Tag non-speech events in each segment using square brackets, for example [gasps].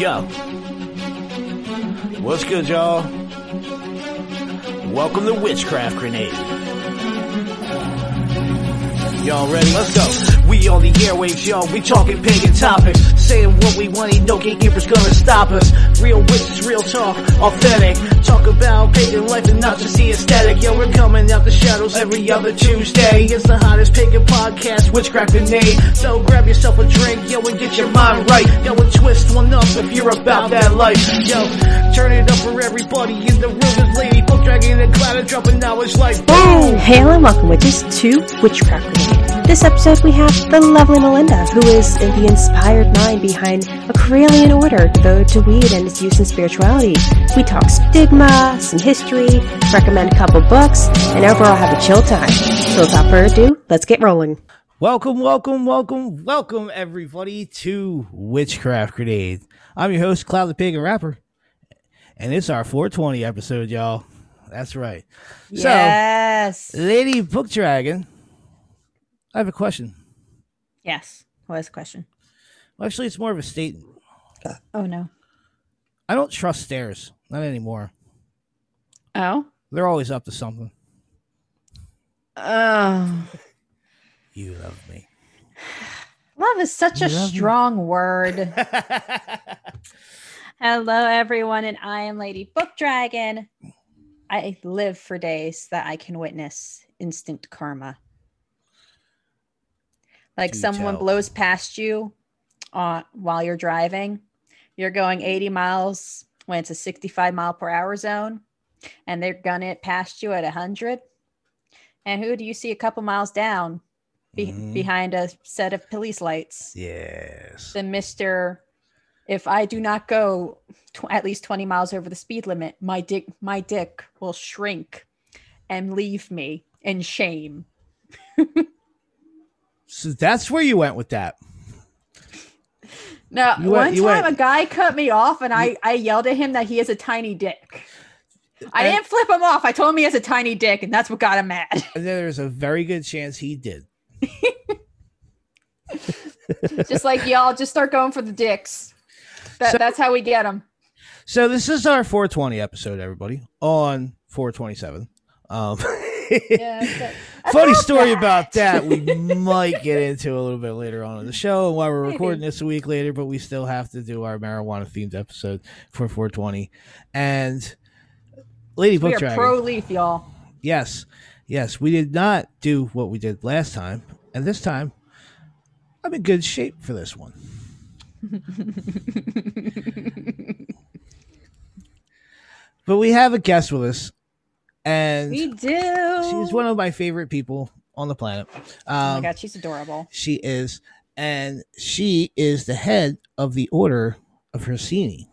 Yo. What's good, y'all? Welcome to Witchcraft Grenade. Y'all ready? Let's go. We on the airwaves, y'all. We talking pagan topics. Saying what we want, ain't no gatekeepers gonna stop us. Real witches, real talk, authentic. Talk about pagan life and not just the aesthetic. Yo, we're coming out the shadows every other Tuesday. It's the hottest pagan podcast, Witchcraft and Grenade. So grab yourself a drink, yo, and get your mind right. Yo, and twist one up if you're about that life. Yo, turn it up for everybody in the room. This lady book dragging the cloud and dropping knowledge like boom. Hail and welcome witches to Witchcraft Grenade. This episode we have the lovely Melinda, who is the inspired mind behind a Correllian order devoted to weed and its use in spirituality. We talk stigma, some history, recommend a couple books, and overall have a chill time. So without further ado, let's get rolling. Welcome, welcome, welcome, welcome everybody to Witchcraft Grenade. I'm your host, Cloud the Pagan Rapper, and it's our 420 episode, y'all. That's right. Yes. So, Lady Book Dragon, I have a question. Yes. What is the question? Well, actually, it's more of a statement. Oh no. I don't trust stairs, not anymore. Oh. They're always up to something. Oh. You love me. Love is such You a love me. strong word. [laughs] Hello, everyone, and I am Lady Book Dragon. I live for days that I can witness instant karma. Like Do someone tell. blows past you uh, while you're driving, you're going 80 miles when it's a 65 mile per hour zone, and they're gunning it past you at 100. And who do you see a couple miles down be- Mhm. behind a set of police lights? yes. the Mister. If I do not go tw- at least twenty miles over the speed limit, my dick my dick will shrink and leave me in shame. [laughs] So that's where you went with that. Now, You one you time went- a guy cut me off, and I I yelled at him that he has a tiny dick. I And- didn't flip him off. I told him he has a tiny dick, and that's what got him mad. [laughs] And there's a very good chance he did. just like y'all, just start going for the dicks. That, So- that's how we get them. So this is our 420 episode, everybody, on 427. Um, [laughs] Yeah, [laughs] funny story about that we [laughs] might get into a little bit later on in the show and why we're Maybe. recording this a week later, but we still have to do our marijuana themed episode for 420. And Lady Book Dragon, pro leaf, y'all. yes, yes, we did not do what we did last time, and this time I'm in good shape for this one. [laughs] But we have a guest with us, and We do. she's one of my favorite people on the planet. Oh my Um, god, she's adorable. she is, and she is the head of the Order of Hersini.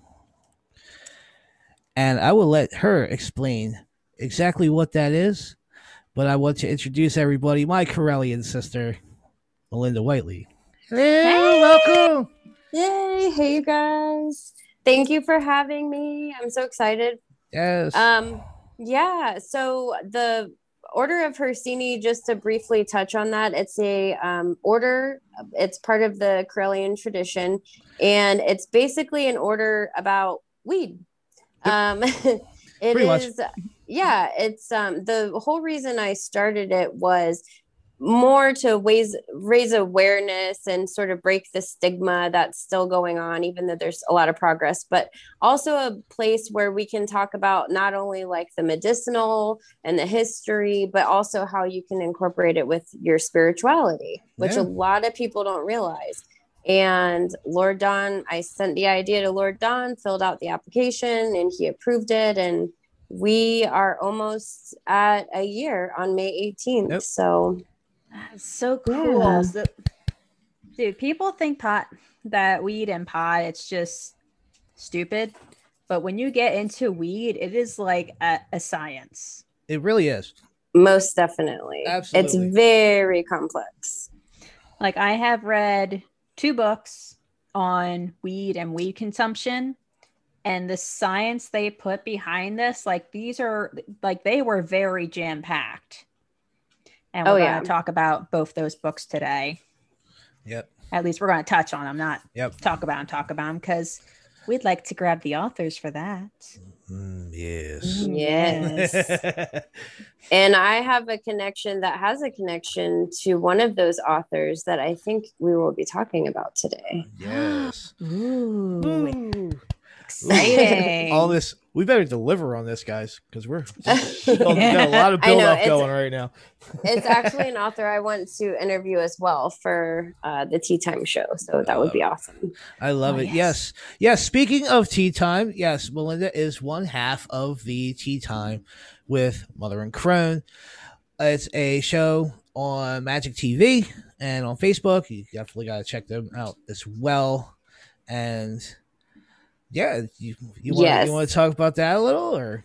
And I will let her explain exactly what that is, but I want to introduce everybody my Correllian sister, Melinda Whiteley. Hello, Hey! welcome. Yay! Hey, you guys. Thank you for having me. I'm so excited. Yes. Um, yeah. So the Order of Hersini, just to briefly touch on that, it's a um, order. It's part of the Correllian tradition, and it's basically an order about weed. Um, [laughs] it Pretty much. yeah. It's um, the whole reason I started it was more to raise raise awareness and sort of break the stigma that's still going on even though there's a lot of progress but also a place where we can talk about not only like the medicinal and the history but also how you can incorporate it with your spirituality which Yeah. a lot of people don't realize and lord don i sent the idea to lord don filled out the application and he approved it and we are almost at a year on may 18th Yep. so That's so cool. Yeah. So- dude, people think pot that weed and pot it's just stupid, but when you get into weed, it is like a, a science. it really is. Most definitely. Absolutely. It's very complex. Like I have read two books on weed and weed consumption and the science they put behind this like these are like they were very jam packed. And we're Oh, going yeah. to talk about both those books today. Yep. At least we're going to touch on them, not Yep. talk about them, talk about them because We'd like to grab the authors for that. Mm, yes. Mm, Yes. [laughs] And I have a connection that has a connection to one of those authors that I think we will be talking about today. yes. Ooh, Boo. Exciting. [laughs] All this, we better deliver on this, guys, because we're [laughs] we've got a lot of I know, build up going right now. [laughs] It's actually an author I want to interview as well for uh, the Tea Time show. So that would be awesome. I love Oh, it. yes. Yes. yes. Speaking of tea time, yes, Melinda is one half of the tea time with Mother and Crone. It's a show on Magic TV and on Facebook. You definitely got to check them out as well. And yeah, you you want Yes. you want to talk about that a little or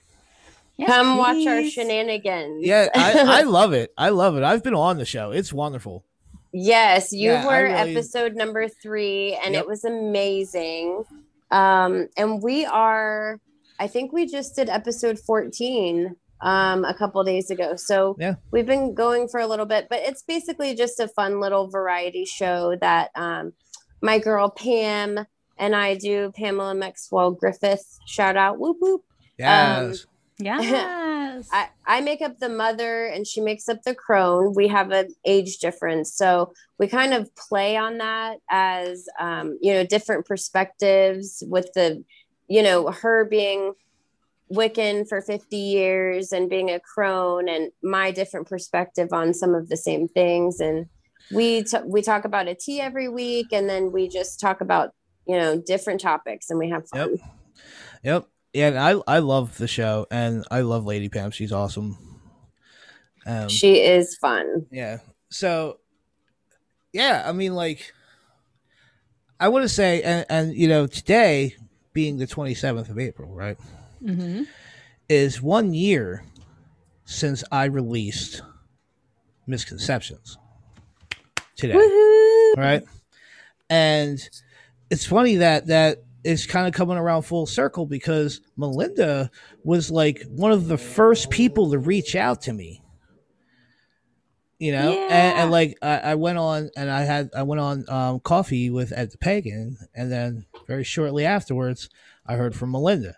Yes, Come watch our shenanigans. yeah, I, I [laughs] love it. I love it. I've been on the show. It's wonderful. Yes, you Yeah, were really- episode number three, and Yep. it was amazing. Um, and we are, I think we just did episode 14 um, a couple days ago. So Yeah. we've been going for a little bit, but it's basically just a fun little variety show that um, my girl Pam and I do. Pamela Maxwell Griffith, shout out, whoop whoop. Yes. [laughs] Yes. I, I make up the mother and she makes up the crone. We have an age difference. So we kind of play on that as, um, you know, different perspectives with the, you know, her being Wiccan for 50 years and being a crone and my different perspective on some of the same things. And we, t- we talk about a tea every week and then we just talk about, you know, different topics and we have fun. Yep. Yep. Yeah, and I I love the show and I love Lady Pam. She's awesome. Um, She is fun. yeah. So yeah, I mean like I want to say and and you know today being the 27th of April, right? Mm-hmm. Is 1 year since I released Misconceptions. Today. Woohoo! right? And it's funny that that is kind of coming around full circle because Melinda was like one of the first people to reach out to me. You know, and, Yeah. and like I, I went on and I had I went on um, coffee with Ed the Pagan, and then very shortly afterwards, I heard from Melinda.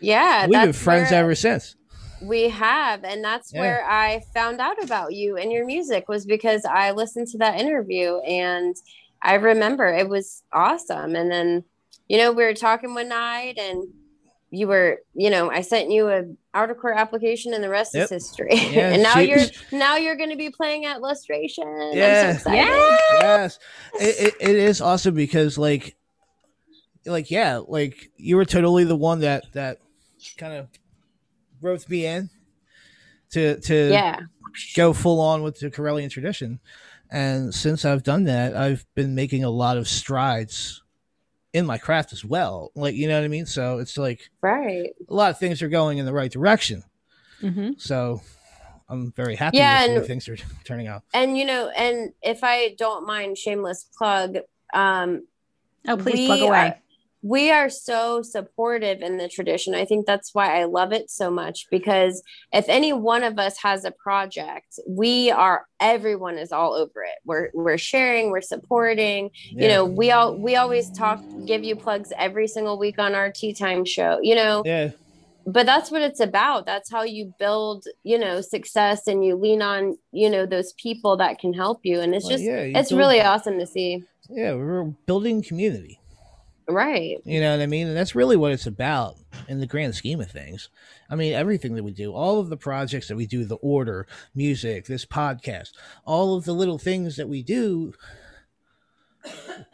Yeah, We've been friends where ever since. We have, and that's Yeah. where I found out about you and your music was because I listened to that interview and I remember it was awesome. And then, you know, we were talking one night and you were, you know, I sent you a outer court application and the rest Yep. is history. [laughs] Yeah, and now she- you're [laughs] now you're going to be playing at Lustration. Yeah. So excited. Yeah. yes it, it, it is awesome because like like yeah like you were totally the one that that kind of roped me in to to Yeah. go full on with the Correllian tradition and since I've done that I've been making a lot of strides in my craft as well like you know what I mean so it's like Right. a lot of things are going in the right direction Mhm. so I'm very happy Yeah, with the way and- things are turning out And you know, and if I don't mind shameless plug, um Oh, please we plug away. Are, we are so supportive in the tradition. I think that's why I love it so much because if any one of us has a project, we are everyone is all over it. We're we're sharing, we're supporting. You know, we all we always talk give you plugs every single week on our tea time show. You know, yeah but that's what it's about. That's how you build, you know, success and you lean on, you know, those people that can help you. And it's Well, just yeah, it's really awesome to see. yeah we're building community Right. You know what I mean? And that's really what it's about in the grand scheme of things. I mean, everything that we do, all of the projects that we do, the order, music, this podcast, all of the little things that we do,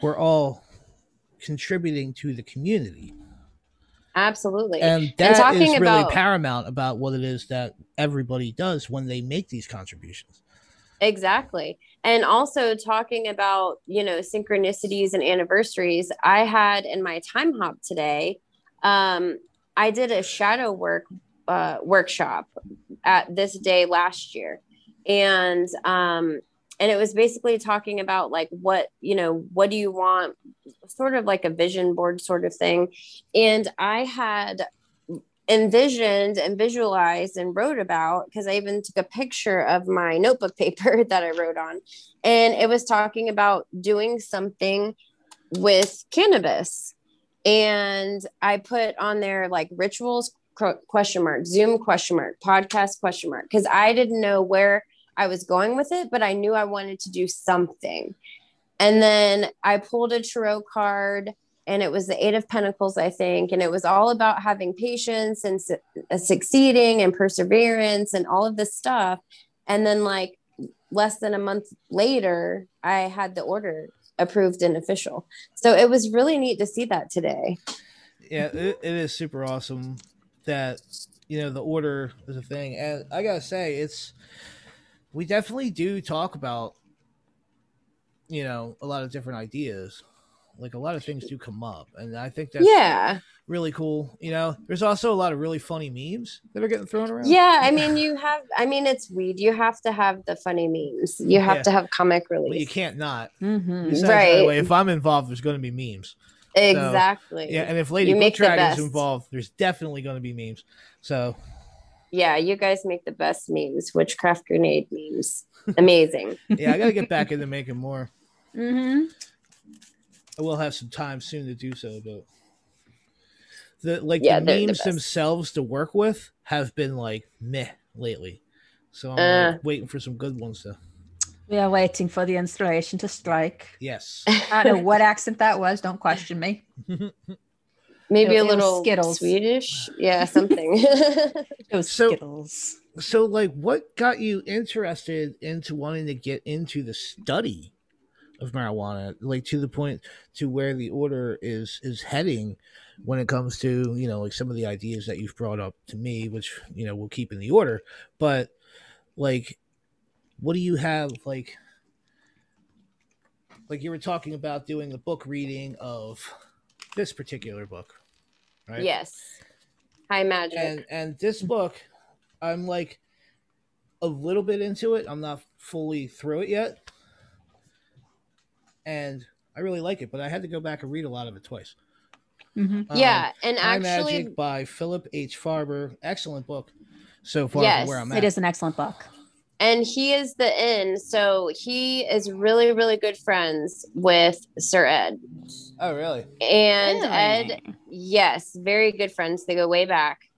we're all contributing to the community. Absolutely. And that is talking really about- paramount about what it is that everybody does when they make these contributions. Exactly. And also talking about, you know, synchronicities and anniversaries, I had in my time hop today, um, I did a shadow work uh, workshop at this day last year. And um, and it was basically talking about like what, you know, what do you want, sort of like a vision board sort of thing. And I had envisioned and visualized and wrote about because I even took a picture of my notebook [laughs] paper that I wrote on. And it was talking about doing something with cannabis. and I put on there like rituals question mark, Zoom question mark, podcast question mark, because I didn't know where I was going with it, but I knew I wanted to do something. And then I pulled a tarot card and it was the eight of pentacles i think. And it was all about having patience and su- uh, succeeding and perseverance and all of this stuff. And then like less than a month later i had the order approved and official. So it was really neat to see that today. Yeah it, it is super awesome that you know the order is a thing. And i gotta say it's we definitely do talk about you know a lot of different ideas like a lot of things do come up, and I think that's yeah really cool. You know, there's also a lot of really funny memes that are getting thrown around. Yeah, I [laughs] mean, you have. I mean, it's weed. You have to have the funny memes. You have yeah. to have comic relief. Well, you can't not. Mm-hmm. Besides, right. Anyway, if I'm involved, there's going to be memes. Exactly. So, yeah, and if Lady Book Dragon's involved, there's definitely going to be memes. So. Yeah, you guys make the best memes. Witchcraft grenade memes. Amazing. [laughs] yeah, I got to get back into making more. Mm-hmm. I will have some time soon to do so, but the like yeah, the memes the themselves to work with have been like meh lately. So I'm uh, like, waiting for some good ones to. We are waiting for the inspiration to strike. Yes. I don't know what accent that was. Don't question me. [laughs] Maybe it, a little Skittles. Swedish. Yeah, [laughs] something. Those so, Skittles. So, like, what got you interested into wanting to get into the study of marijuana, like to the point to where the order is is heading when it comes to you know like some of the ideas that you've brought up to me, which you know we'll keep in the order. But like, what do you have like? Like you were talking about doing the book reading of this particular book, right? Yes, I imagine. And and this book, I'm like a little bit into it. I'm not fully through it yet and I really like it, but I had to go back and read a lot of it twice. Mm-hmm. Um, yeah, and High actually, Magic by Philip H. Farber, excellent book so far. Yes, where I'm at. it is an excellent book. And he is the in, so he is really, really good friends with Sir Ed. Oh, really? And really? Ed, yes, very good friends. They go way back.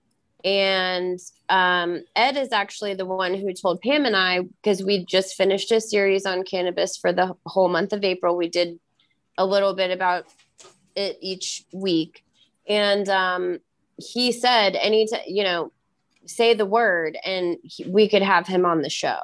And um, Ed is actually the one who told Pam and I, because we just finished a series on cannabis for the whole month of April. We did a little bit about it each week. And um, he said, any, you know, say the word and he, we could have him on the show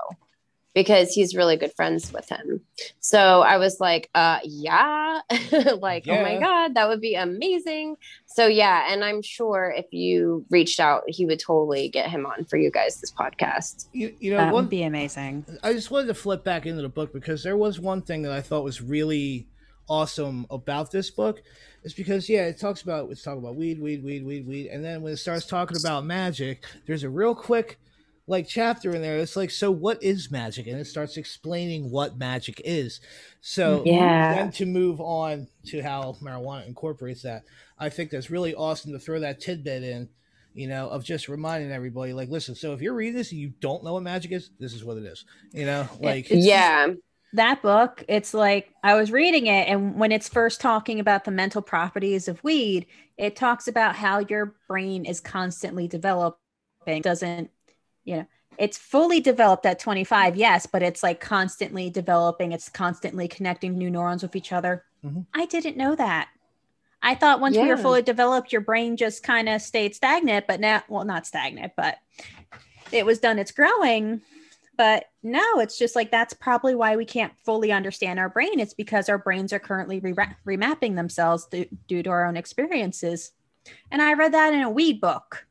because he's really good friends with him. So I was like, uh yeah, [laughs] like yeah. oh my god, that would be amazing. So yeah, and I'm sure if you reached out, he would totally get him on for you guys this podcast. You, you know, that would be amazing. I just wanted to flip back into the book because there was one thing that I thought was really awesome about this book is because yeah, it talks about it's talking about weed, weed, weed, weed, weed, and then when it starts talking about magic, there's a real quick like chapter in there. It's like, so what is magic? And it starts explaining what magic is. So yeah, then to move on to how marijuana incorporates that, I think that's really awesome to throw that tidbit in, you know, of just reminding everybody, like, listen, so if you're reading this and you don't know what magic is, this is what it is. You know, like yeah. That book, it's like I was reading it, and when it's first talking about the mental properties of weed, it talks about how your brain is constantly developing, doesn't you know it's fully developed at 25 yes but it's like constantly developing. It's constantly connecting new neurons with each other. Mm-hmm. i didn't know that. I thought once yeah. we were fully developed your brain just kind of stayed stagnant but now well not stagnant but it was done. It's growing but no it's just like that's probably why we can't fully understand our brain. It's because our brains are currently re- remapping themselves th- due to our own experiences. And i read that in a weed book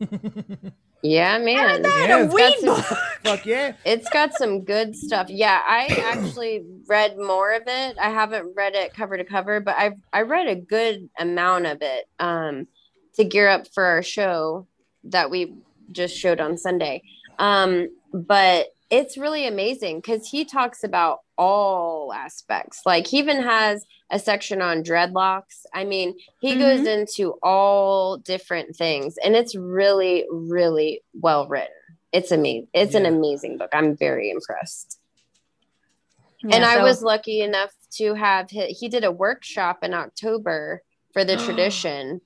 [laughs] Yeah, man. Yeah, a weed book. Fuck yeah. [laughs] It's got some good stuff. Yeah, I [clears throat] actually read more of it. I haven't read it cover to cover, but I I read a good amount of it um, to gear up for our show that we just showed on Sunday. Um, but it's really amazing because he talks about all aspects. Like he even has a section on dreadlocks. I mean, he mm-hmm. goes into all different things, and it's really, really well written. It's amazing. It's yeah. an amazing book. I'm very impressed. Yeah, and so- I was lucky enough to have hit, he did a workshop in October for the [gasps] tradition.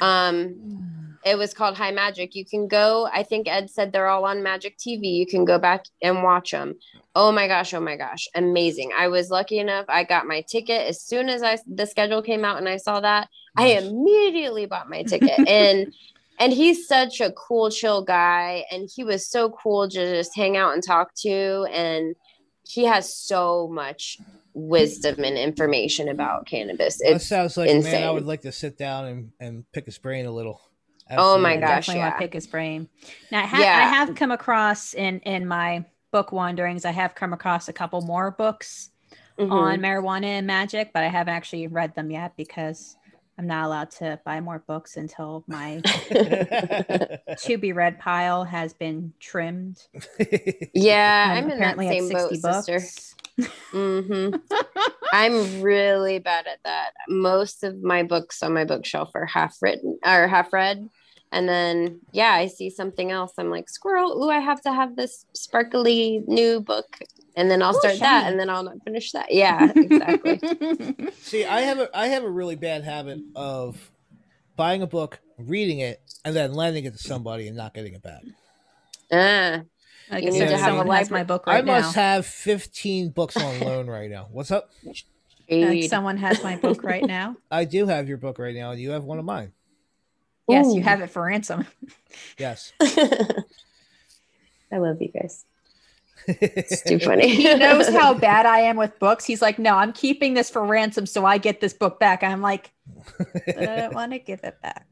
Um, it was called High Magic. You can go. I think Ed said they're all on Magic TV. You can go back and watch them. Oh my gosh! Oh my gosh! Amazing! I was lucky enough. I got my ticket as soon as I the schedule came out and I saw that. I immediately bought my ticket [laughs] and. And he's such a cool, chill guy. And he was so cool to just hang out and talk to. And he has so much wisdom and information about cannabis. That It's sounds like a man I would like to sit down and, and pick his brain a little. Oh my gosh. definitely want yeah. to pick his brain. Now, I, ha- Yeah. I have come across in in my book wanderings, I have come across a couple more books Mhm. on marijuana and magic, but I haven't actually read them yet because I'm not allowed to buy more books until my [laughs] to be read pile has been trimmed. yeah, I'm I'm in that apparently at same boat, 60 sister. books. hmm [laughs] I'm really bad at that. Most of my books on my bookshelf are half written or half read. And then, yeah, I see something else. I'm like, squirrel. Ooh, I have to have this sparkly new book. And then I'll Ooh, start that and then I'll not finish that. Yeah, exactly. [laughs] See, I have a I have a really bad habit of buying a book, reading it, and then lending it to somebody and not getting it back. ah, Like You I need to have someone a has my libra- book I right must now. have 15 books on [laughs] loan right now. What's up? Like someone has my book right [laughs] now. I do have your book right now, and you have one of mine. Yes, Ooh. you have it for ransom. Yes. [laughs] I love you guys. It's too [laughs] funny. he knows [laughs] how bad I am with books. He's like, no, I'm keeping this for ransom so I get this book back. I'm like, but I don't want to give it back.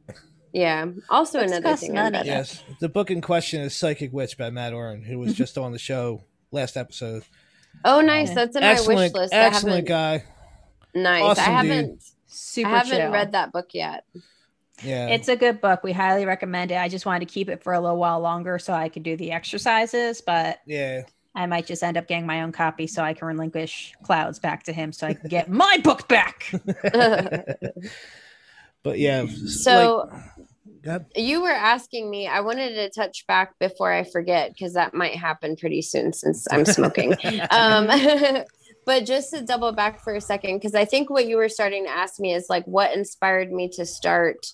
Yeah. Also, Books another thing. Money. yes. The book in question is Psychic Witch by Mat Auryn, who was just on the show last episode. Oh, nice. Um, That's in my wish Excellent, list. I excellent haven't. guy. Nice. Awesome I haven't. Super I haven't chill. read that book yet. Yeah. It's a good book. We highly recommend it. I just wanted to keep it for a little while longer so I could do the exercises, but yeah. I might just end up getting my own copy so I can relinquish Clouds back to him so I can get [laughs] my book back. [laughs] [laughs] But yeah. so like, you were asking me. I wanted to touch back before I forget because that might happen pretty soon since I'm smoking. um, but just to double back for a second, because I think what you were starting to ask me is like what inspired me to start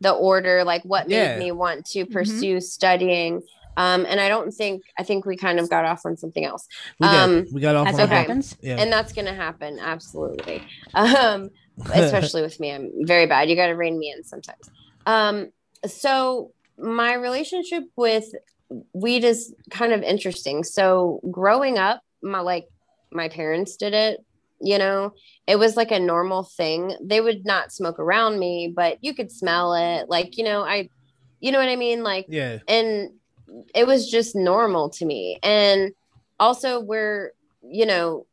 the order, like what made Yeah. me want to pursue studying. Um, and I don't think I think we kind of got off on something else. we, did. um, we got off That's on okay. that. happens. Yeah. and that's gonna happen absolutely um [laughs] especially with me i'm very bad you got to rein me in sometimes um so my relationship with weed is kind of interesting so growing up my like my parents did it you know it was like a normal thing. They would not smoke around me but you could smell it. Like you know i you know what i mean? Like yeah. and it was just normal to me. And also we're you know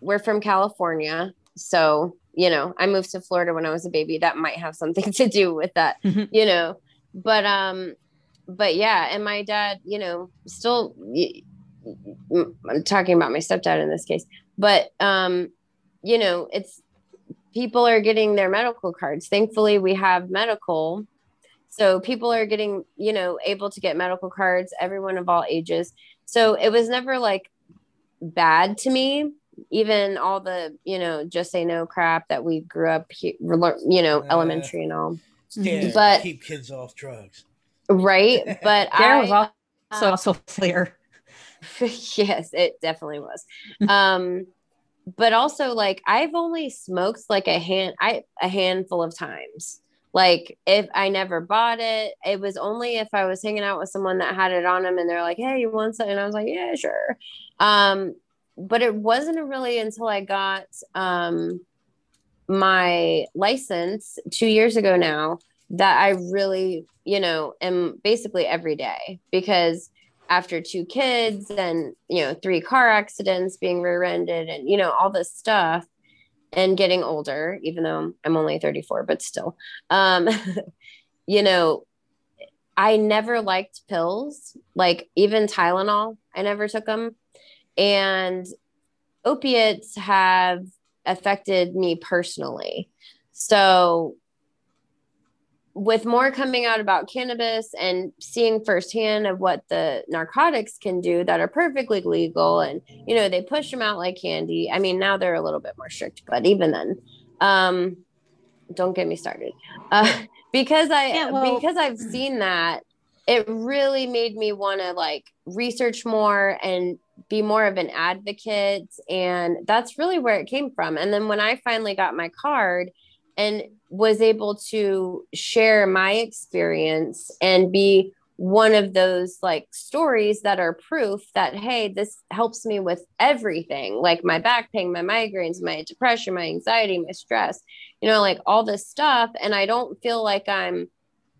we're from california. So you know i moved to florida when i was a baby. That might have something [laughs] to do with that Mhm. you know. But um but yeah and my dad you know still i'm talking about my stepdad in this case but um you know it's people are getting their medical cards thankfully we have medical so people are getting you know able to get medical cards everyone of all ages so it was never like bad to me even all the you know just say no crap that we grew up he- you know Uh, elementary and all Yeah. But- keep kids off drugs. right but [laughs] There I, was also, also clear. [laughs] yes, it definitely was. [laughs] um, but also like I've only smoked like a hand I a handful of times. Like if I never bought it, it was only if I was hanging out with someone that had it on them and they're like, Hey, you want some? And I was like, Yeah, sure. Um, but it wasn't really until I got um my license two years ago now that I really, you know, am basically every day because after two kids and you know three car accidents being rear-ended and you know all this stuff and getting older even though i'm only 34 but still um [laughs] you know i never liked pills like even tylenol i never took them and opiates have affected me personally. So with more coming out about cannabis and seeing firsthand of what the narcotics can do that are perfectly legal and you know they push them out like candy i mean now they're a little bit more strict but even then um don't get me started. Uh, [laughs] because I Yeah, well- because I've seen that, it really made me want to like research more and be more of an advocate. And that's really where it came from. And then when I finally got my card and was able to share my experience and be one of those like stories that are proof that hey this helps me with everything like my back pain my migraines my depression my anxiety my stress you know like all this stuff and i don't feel like i'm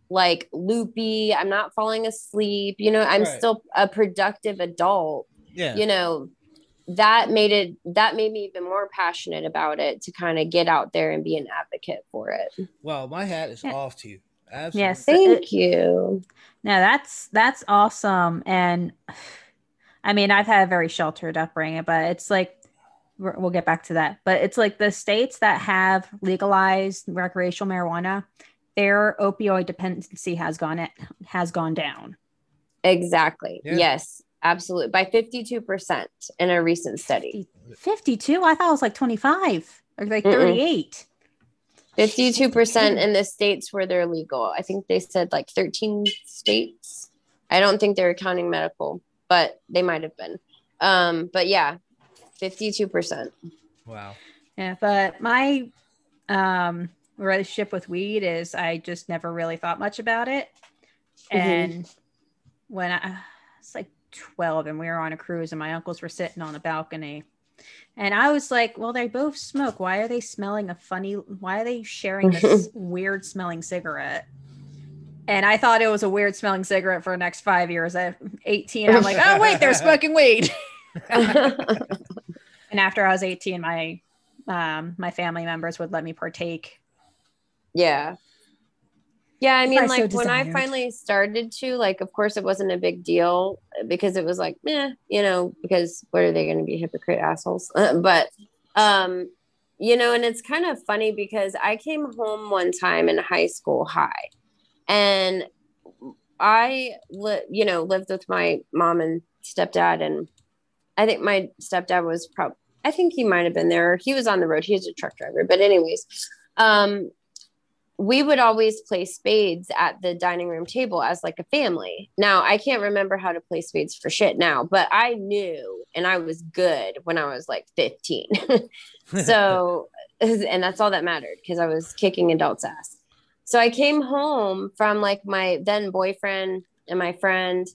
like loopy i'm not falling asleep you know i'm Right. still a productive adult Yeah. you know that made it that made me even more passionate about it to kind of get out there and be an advocate for it Well, my hat is Yeah. off to you. Absolutely. Yes. thank you No, that's that's awesome. And I mean, I've had a very sheltered upbringing, but it's like we're- we'll get back to that. But it's like the states that have legalized recreational marijuana, their opioid dependency has gone it has gone down. exactly Yeah. yes absolutely by 52% in a recent study 52? I thought it was like 25 or like Mm-mm. 38. 52% in the states where they're legal i think they said like 13 states i don't think they're counting medical but they might have been um but yeah 52% Wow. Yeah, but my um relationship with weed is I just never really thought much about it. Mhm. And when I it's like 12 and we were on a cruise and my uncles were sitting on the balcony. And I was like, well, they both smoke. Why are they smelling a funny why are they sharing this [laughs] weird smelling cigarette? And I thought it was a weird smelling cigarette for the next five years. At 18, I'm like, oh wait, they're smoking [laughs] weed. [laughs] and after I was 18, my um my family members would let me partake. Yeah. Yeah, I mean, I so like when I finally started to, like, of course, it wasn't a big deal because it was like, eh, you know, because what are they going to be hypocrite assholes? [laughs] but, um, you know, and it's kind of funny because I came home one time in high school high, and I, li- you know, lived with my mom and stepdad, and I think my stepdad was probably, I think he might have been there. He was on the road. He was a truck driver, but anyways, um, we would always play spades at the dining room table as like a family. Now, I can't remember how to play spades for shit now, but I knew and I was good when I was like 15. [laughs] so, [laughs] and that's all that mattered because I was kicking adults' ass. So I came home from like my then boyfriend and my friend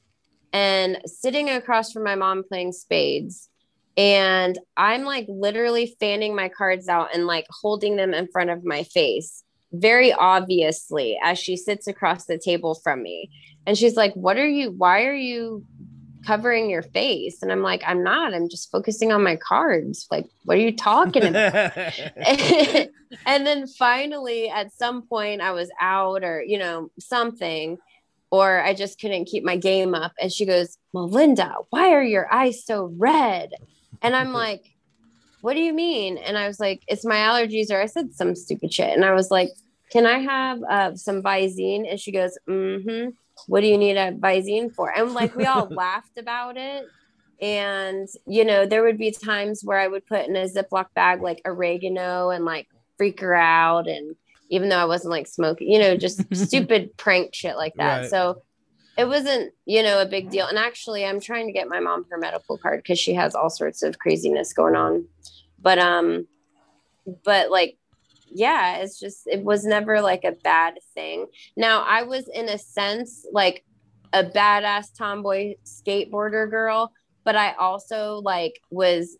and sitting across from my mom playing spades. And I'm like literally fanning my cards out and like holding them in front of my face very obviously as she sits across the table from me. And she's like, What are you? Why are you covering your face? And I'm like, I'm not. I'm just focusing on my cards. Like, what are you talking about? [laughs] [laughs] and then finally, at some point, I was out or, you know, something, or I just couldn't keep my game up. And she goes, Melinda, why are your eyes so red? And I'm [laughs] like, what do you mean? And I was like, it's my allergies, or I said some stupid shit. And I was like, can I have uh, some Visine? And she goes, mm hmm. What do you need a Visine for? And like, we all [laughs] laughed about it. And, you know, there would be times where I would put in a Ziploc bag like oregano and like freak her out. And even though I wasn't like smoking, you know, just [laughs] stupid prank shit like that. Right. So it wasn't, you know, a big deal. And actually, I'm trying to get my mom her medical card because she has all sorts of craziness going on. But, um, but like, yeah, it's just, it was never like a bad thing. Now, I was in a sense like a badass tomboy skateboarder girl, but I also like was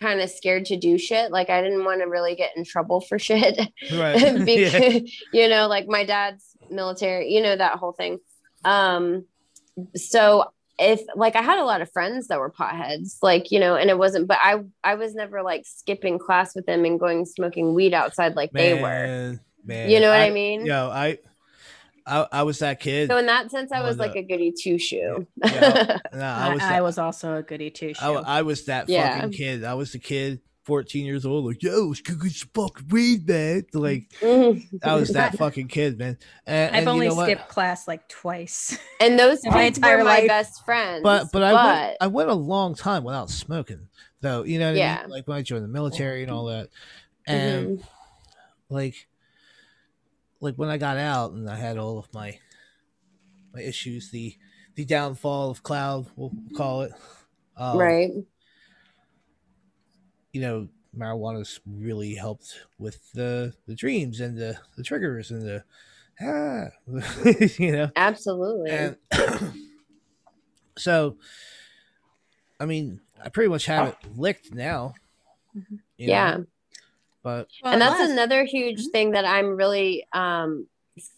kind of scared to do shit. Like, I didn't want to really get in trouble for shit. right. [laughs] Yeah. [laughs] you know like my dad's military you know that whole thing um so if like i had a lot of friends that were potheads like you know and it wasn't but i i was never like skipping class with them and going smoking weed outside like they were Man, man. you know what i, mean Yo, I, I, I was that kid. so in that sense i was Melinda. like a goody two shoe [laughs] Yeah. No, I, I was. I was also a goody two I, shoe. I was that Yeah. fucking kid. I was the kid, 14 years old, like, yo, let's go get some fucking weed, man. Like. [laughs] I was that fucking kid, man. And, I've and only you know what? skipped class like twice. and those [laughs] My kids entire were my life. best friends But but I went I went a long time without smoking, though. You know what I Yeah. mean? Like when I joined the military and all that, and Mhm. like like when I got out and I had all of my my issues, the the downfall of cloud, we'll call it. Um, right. You know, marijuana's really helped with the the dreams and the the triggers and the ah, [laughs] you know, Absolutely. and [clears throat] so, I mean, I pretty much have it licked now. Mhm. you know, yeah. but and that's Well, another huge Mhm. thing that I'm really um,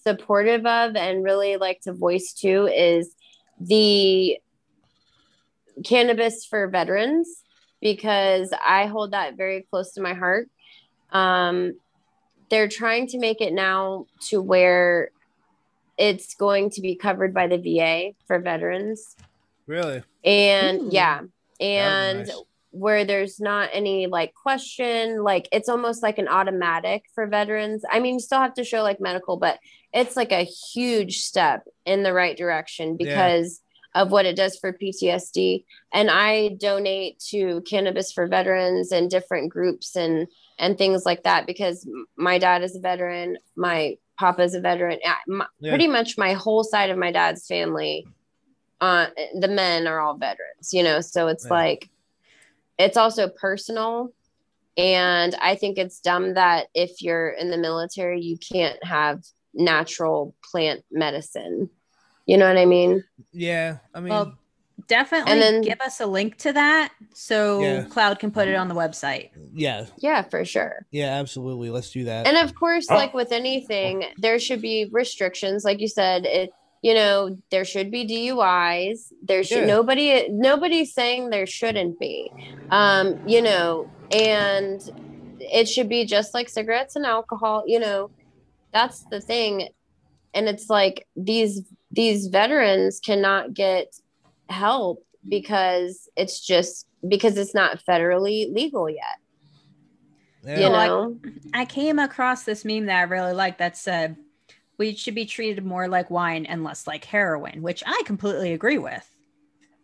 supportive of and really like to voice too is the cannabis for veterans because I hold that very close to my heart. Um, they're trying to make it now to where it's going to be covered by the VA for veterans. really, And Ooh. yeah, that would be and nice. where there's not any like question like it's almost like an automatic for veterans i mean you still have to show like medical but it's like a huge step in the right direction Yeah. because of what it does for ptsd and i donate to cannabis for veterans and different groups and and things like that because my dad is a veteran my papa is a veteran. My- Yeah. pretty much my whole side of my dad's family uh the men are all veterans you know? So it's Yeah. like it's also personal. And i think it's dumb that if you're in the military you can't have natural plant medicine you know what i mean yeah. I mean, Well, definitely And then- give us a link to that so Yeah. Cloud can put it on the website. yeah, yeah for sure yeah, absolutely. Let's do that. and of course like with anything there should be restrictions like you said it you know there should be duis there should Yeah. nobody nobody's saying there shouldn't be um you know and it should be just like cigarettes and alcohol you know that's the thing and it's like these these veterans cannot get help because it's just because it's not federally legal yet yeah. you Well, I- know I came across this meme that I really like that said we should be treated more like wine and less like heroin, which I completely agree with.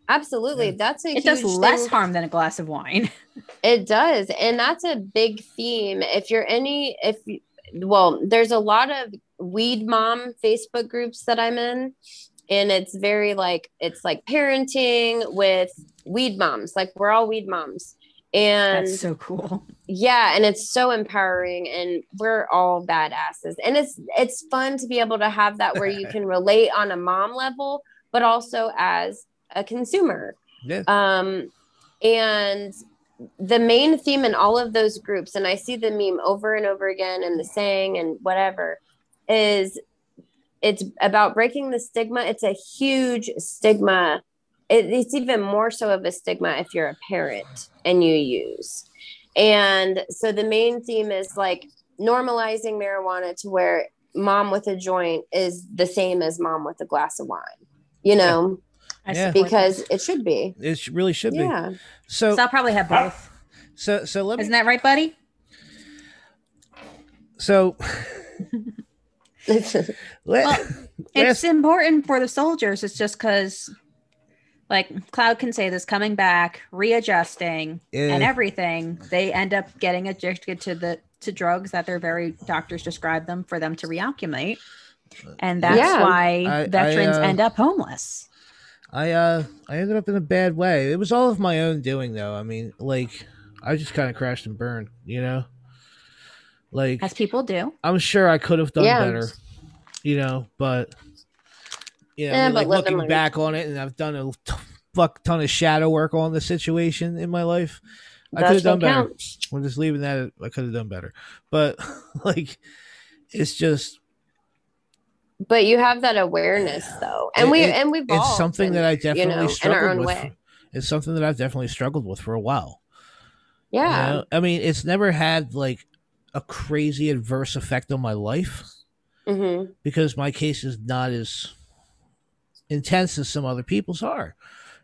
absolutely Yeah. that's a It does less thing. harm than a glass of wine. [laughs] It does. And that's a big theme. If you're any, if, you- well, there's a lot of weed mom Facebook groups that I'm in. And it's very like, it's like parenting with weed moms. Like we're all weed moms. And That's so cool. yeah, and it's so empowering and we're all badasses. And it's it's fun to be able to have that where you [laughs] can relate on a mom level, but also as a consumer yeah. um and the main theme in all of those groups and i see the meme over and over again and the saying and whatever is it's about breaking the stigma it's a huge stigma it, it's even more so of a stigma if you're a parent and you use and so the main theme is like normalizing marijuana to where mom with a joint is the same as mom with a glass of wine you know I Yeah. because it should be It really should be. yeah So, So I'll probably have both. so, so let me. Isn't that right, buddy? so, let, [laughs] [laughs] Well, [laughs] It's important for the soldiers. It's just because, like, Cloud can say this coming back, readjusting, Yeah. and everything. They end up getting addicted to the to drugs that their very doctors describe them for them to reaccumulate, and that's Yeah. why I- I, veterans uh, end up homeless. I uh I ended up in a bad way. It was all of my own doing though. I mean, like I just kind of crashed and burned, you know? Like As people do. I'm sure I could have done Yeah. better, you know, but you know, Yeah, mean, but like looking back on it and I've done a t- fuck ton of shadow work on the situation in my life. I could have That's done better. counts. We're just leaving that. I could have done better, but [laughs] like, it's just But you have that awareness though. And It- we it- and we've it's something that I definitely you know, in our struggled own with. way. It's something that I've definitely struggled with for a while. you Yeah. know? I mean, it's never had like a crazy adverse effect on my life hmm because my case is not as intense as some other people's are.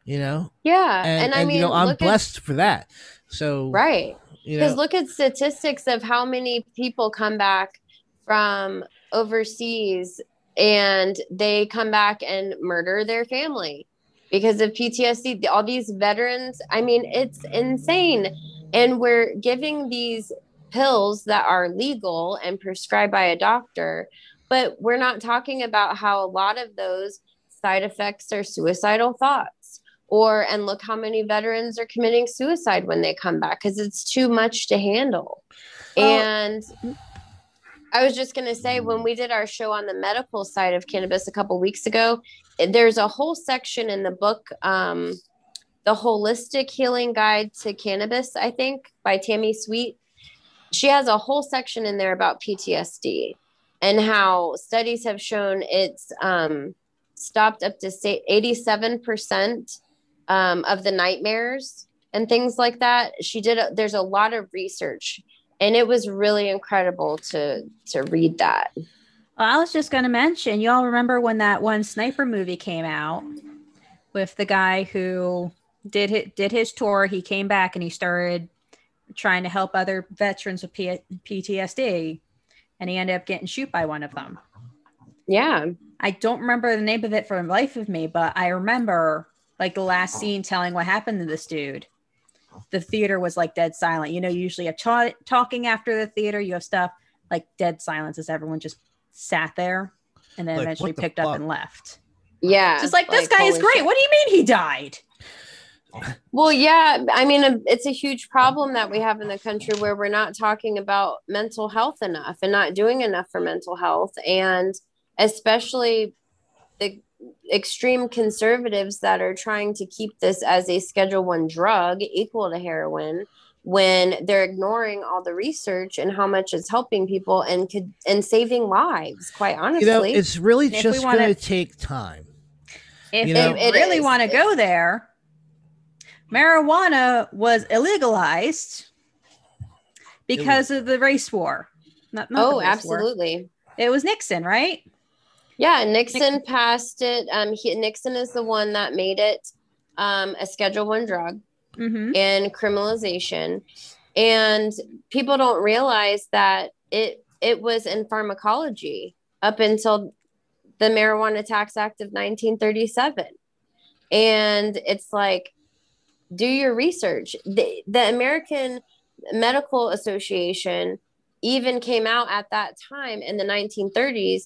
You know, Yeah. and, And, I and, mean you know, I'm blessed for that. So at right. you Because know, look at statistics of how many people come back from overseas and they come back and murder their family because of PTSD. All these veterans, I mean, it's insane. And we're giving these pills that are legal and prescribed by a doctor but we're not talking about how a lot of those side effects are suicidal thoughts. Or and look how many veterans are committing suicide when they come back because it's too much to handle. And i was just going to say when we did our show on the medical side of cannabis a couple weeks ago there's a whole section in the book um, the holistic healing guide to cannabis i think by tammi sweet she has a whole section in there about ptsd and how studies have shown it's um, stopped up to say 87% um, of the nightmares and things like that. She did, a, there's a lot of research and it was really incredible to, to read that. Well, I was just going to mention, y'all remember when that one sniper movie came out with the guy who did his, did his tour. He came back and he started trying to help other veterans with P- PTSD and he ended up getting shoot by one of them. Yeah. I don't remember the name of it for the life of me, but I remember like the last scene telling what happened to this dude. The theater was like dead silent. You know, you usually have ta- talking after the theater, you have stuff like dead silence as everyone just sat there and then Like, eventually the picked up and left. Yeah. Just like, this guy is great. shit. What do you mean he died? Well, yeah. I mean, uh, it's a huge problem that we have in the country where we're not talking about mental health enough and not doing enough for mental health. And especially the extreme conservatives that are trying to keep this as a schedule one drug equal to heroin when they're ignoring all the research and how much it's helping people and could and saving lives quite honestly You know, it's really If just wanna- going to take time. If You you know- It really want to go there, marijuana was illegalized because of the race war. Not, not oh race war. absolutely It was Nixon, right? Yeah, Nixon passed it. Um, he, Nixon is the one that made it um, a Schedule One drug Mm-hmm. and criminalization. And people don't realize that it it was in pharmacology up until the Marijuana Tax Act of 1937. And it's like, do your research. The, the American Medical Association even came out at that time in the 1930s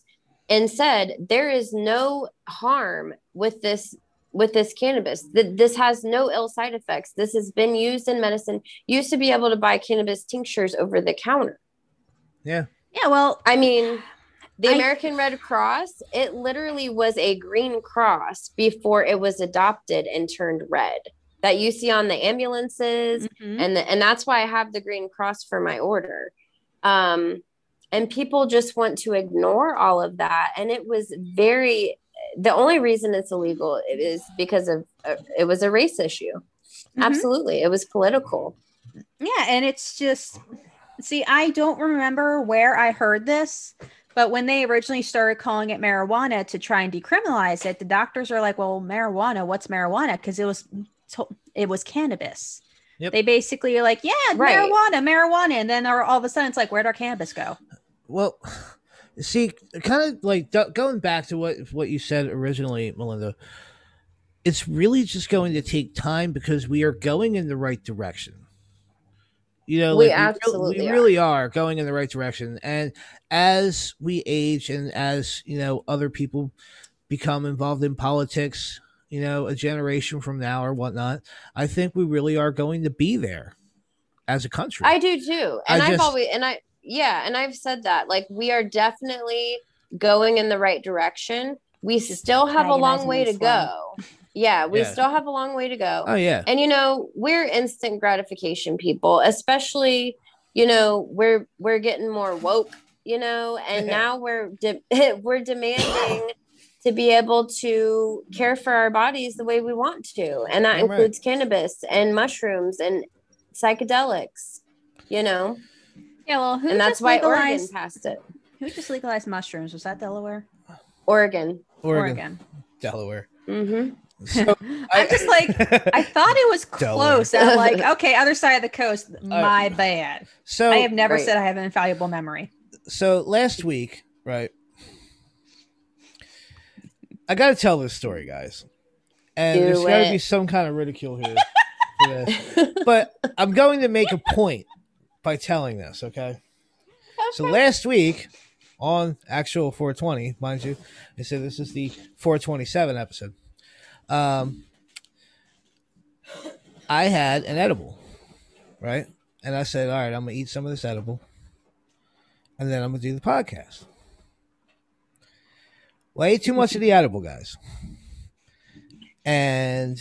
and said there is no harm with this with this cannabis. That this has no ill side effects. This has been used in medicine. You used to be able to buy cannabis tinctures over the counter. Yeah, yeah well, i mean the I- american red cross it literally was a green cross before it was adopted and turned red that you see on the ambulances mhm. and the, and that's why I have the green cross for my order. Um, and people just want to ignore all of that, and it was very. The only reason it's illegal is because of uh, it was a race issue. Mhm. Absolutely, it was political. yeah, and it's just see, I don't remember where I heard this, but when they originally started calling it marijuana to try and decriminalize it, the doctors are like, "Well, marijuana, what's marijuana?" Because it was to- it was cannabis. Yep. They basically are like, "Yeah, Right. marijuana, marijuana," and then all of a sudden it's like, "Where'd our cannabis go?" Well, see, kind of like go- going back to what what you said originally, Melinda. It's really just going to take time because we are going in the right direction. You know, We like, real- absolutely we are. really are going in the right direction. And as we age, and as you know, other people become involved in politics, you know, a generation from now or whatnot, I think we really are going to be there as a country. I do too, and I've just- always and I yeah, and I've said that like we are definitely going in the right direction. We still have a long way to go. Yeah, we Yeah. still have a long way to go. oh yeah, and you know we're instant gratification people especially you know we're we're getting more woke you know and now we're de- [laughs] we're demanding to be able to care for our bodies the way we want to and that Damn right. includes cannabis and mushrooms and psychedelics you know Yeah, well, who and that's just why oregon legalized? passed it Who just legalized mushrooms? Was that Delaware? oregon Oregon, Delaware. Mm-hmm. So [laughs] I'm just like, I [laughs] thought it was Delaware. close. I'm like, [laughs] okay, other side of the coast. My bad. so I have never Right. said I have an infallible memory. so last week, right? I got to tell this story, guys, and Do there's got to be some kind of ridicule here. for this. [laughs] But I'm going to make a point by telling this. Okay. So last week on actual 420, mind you. They said this is the 427 episode. Um, I had an edible, right? And I said, all right, I'm gonna eat some of this edible, and then I'm gonna do the podcast. Well, I ate too much of the edible, guys, and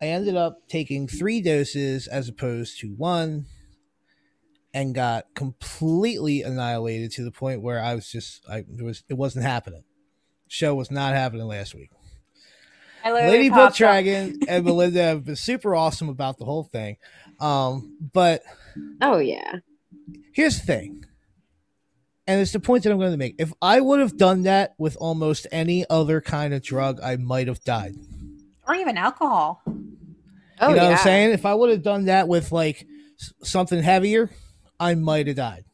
I ended up taking three doses as opposed to one and got completely annihilated to the point where I was just I it was it wasn't happening. Show was not happening last week. I Lady Book Dragon and Melinda have been super awesome about the whole thing. Um, but Oh yeah. here's the thing. And it's the point that I'm going to make. If I would have done that with almost any other kind of drug, I might have died. or even alcohol. Oh you know yeah. what I'm saying? If I would have done that with like something heavier, I might have died.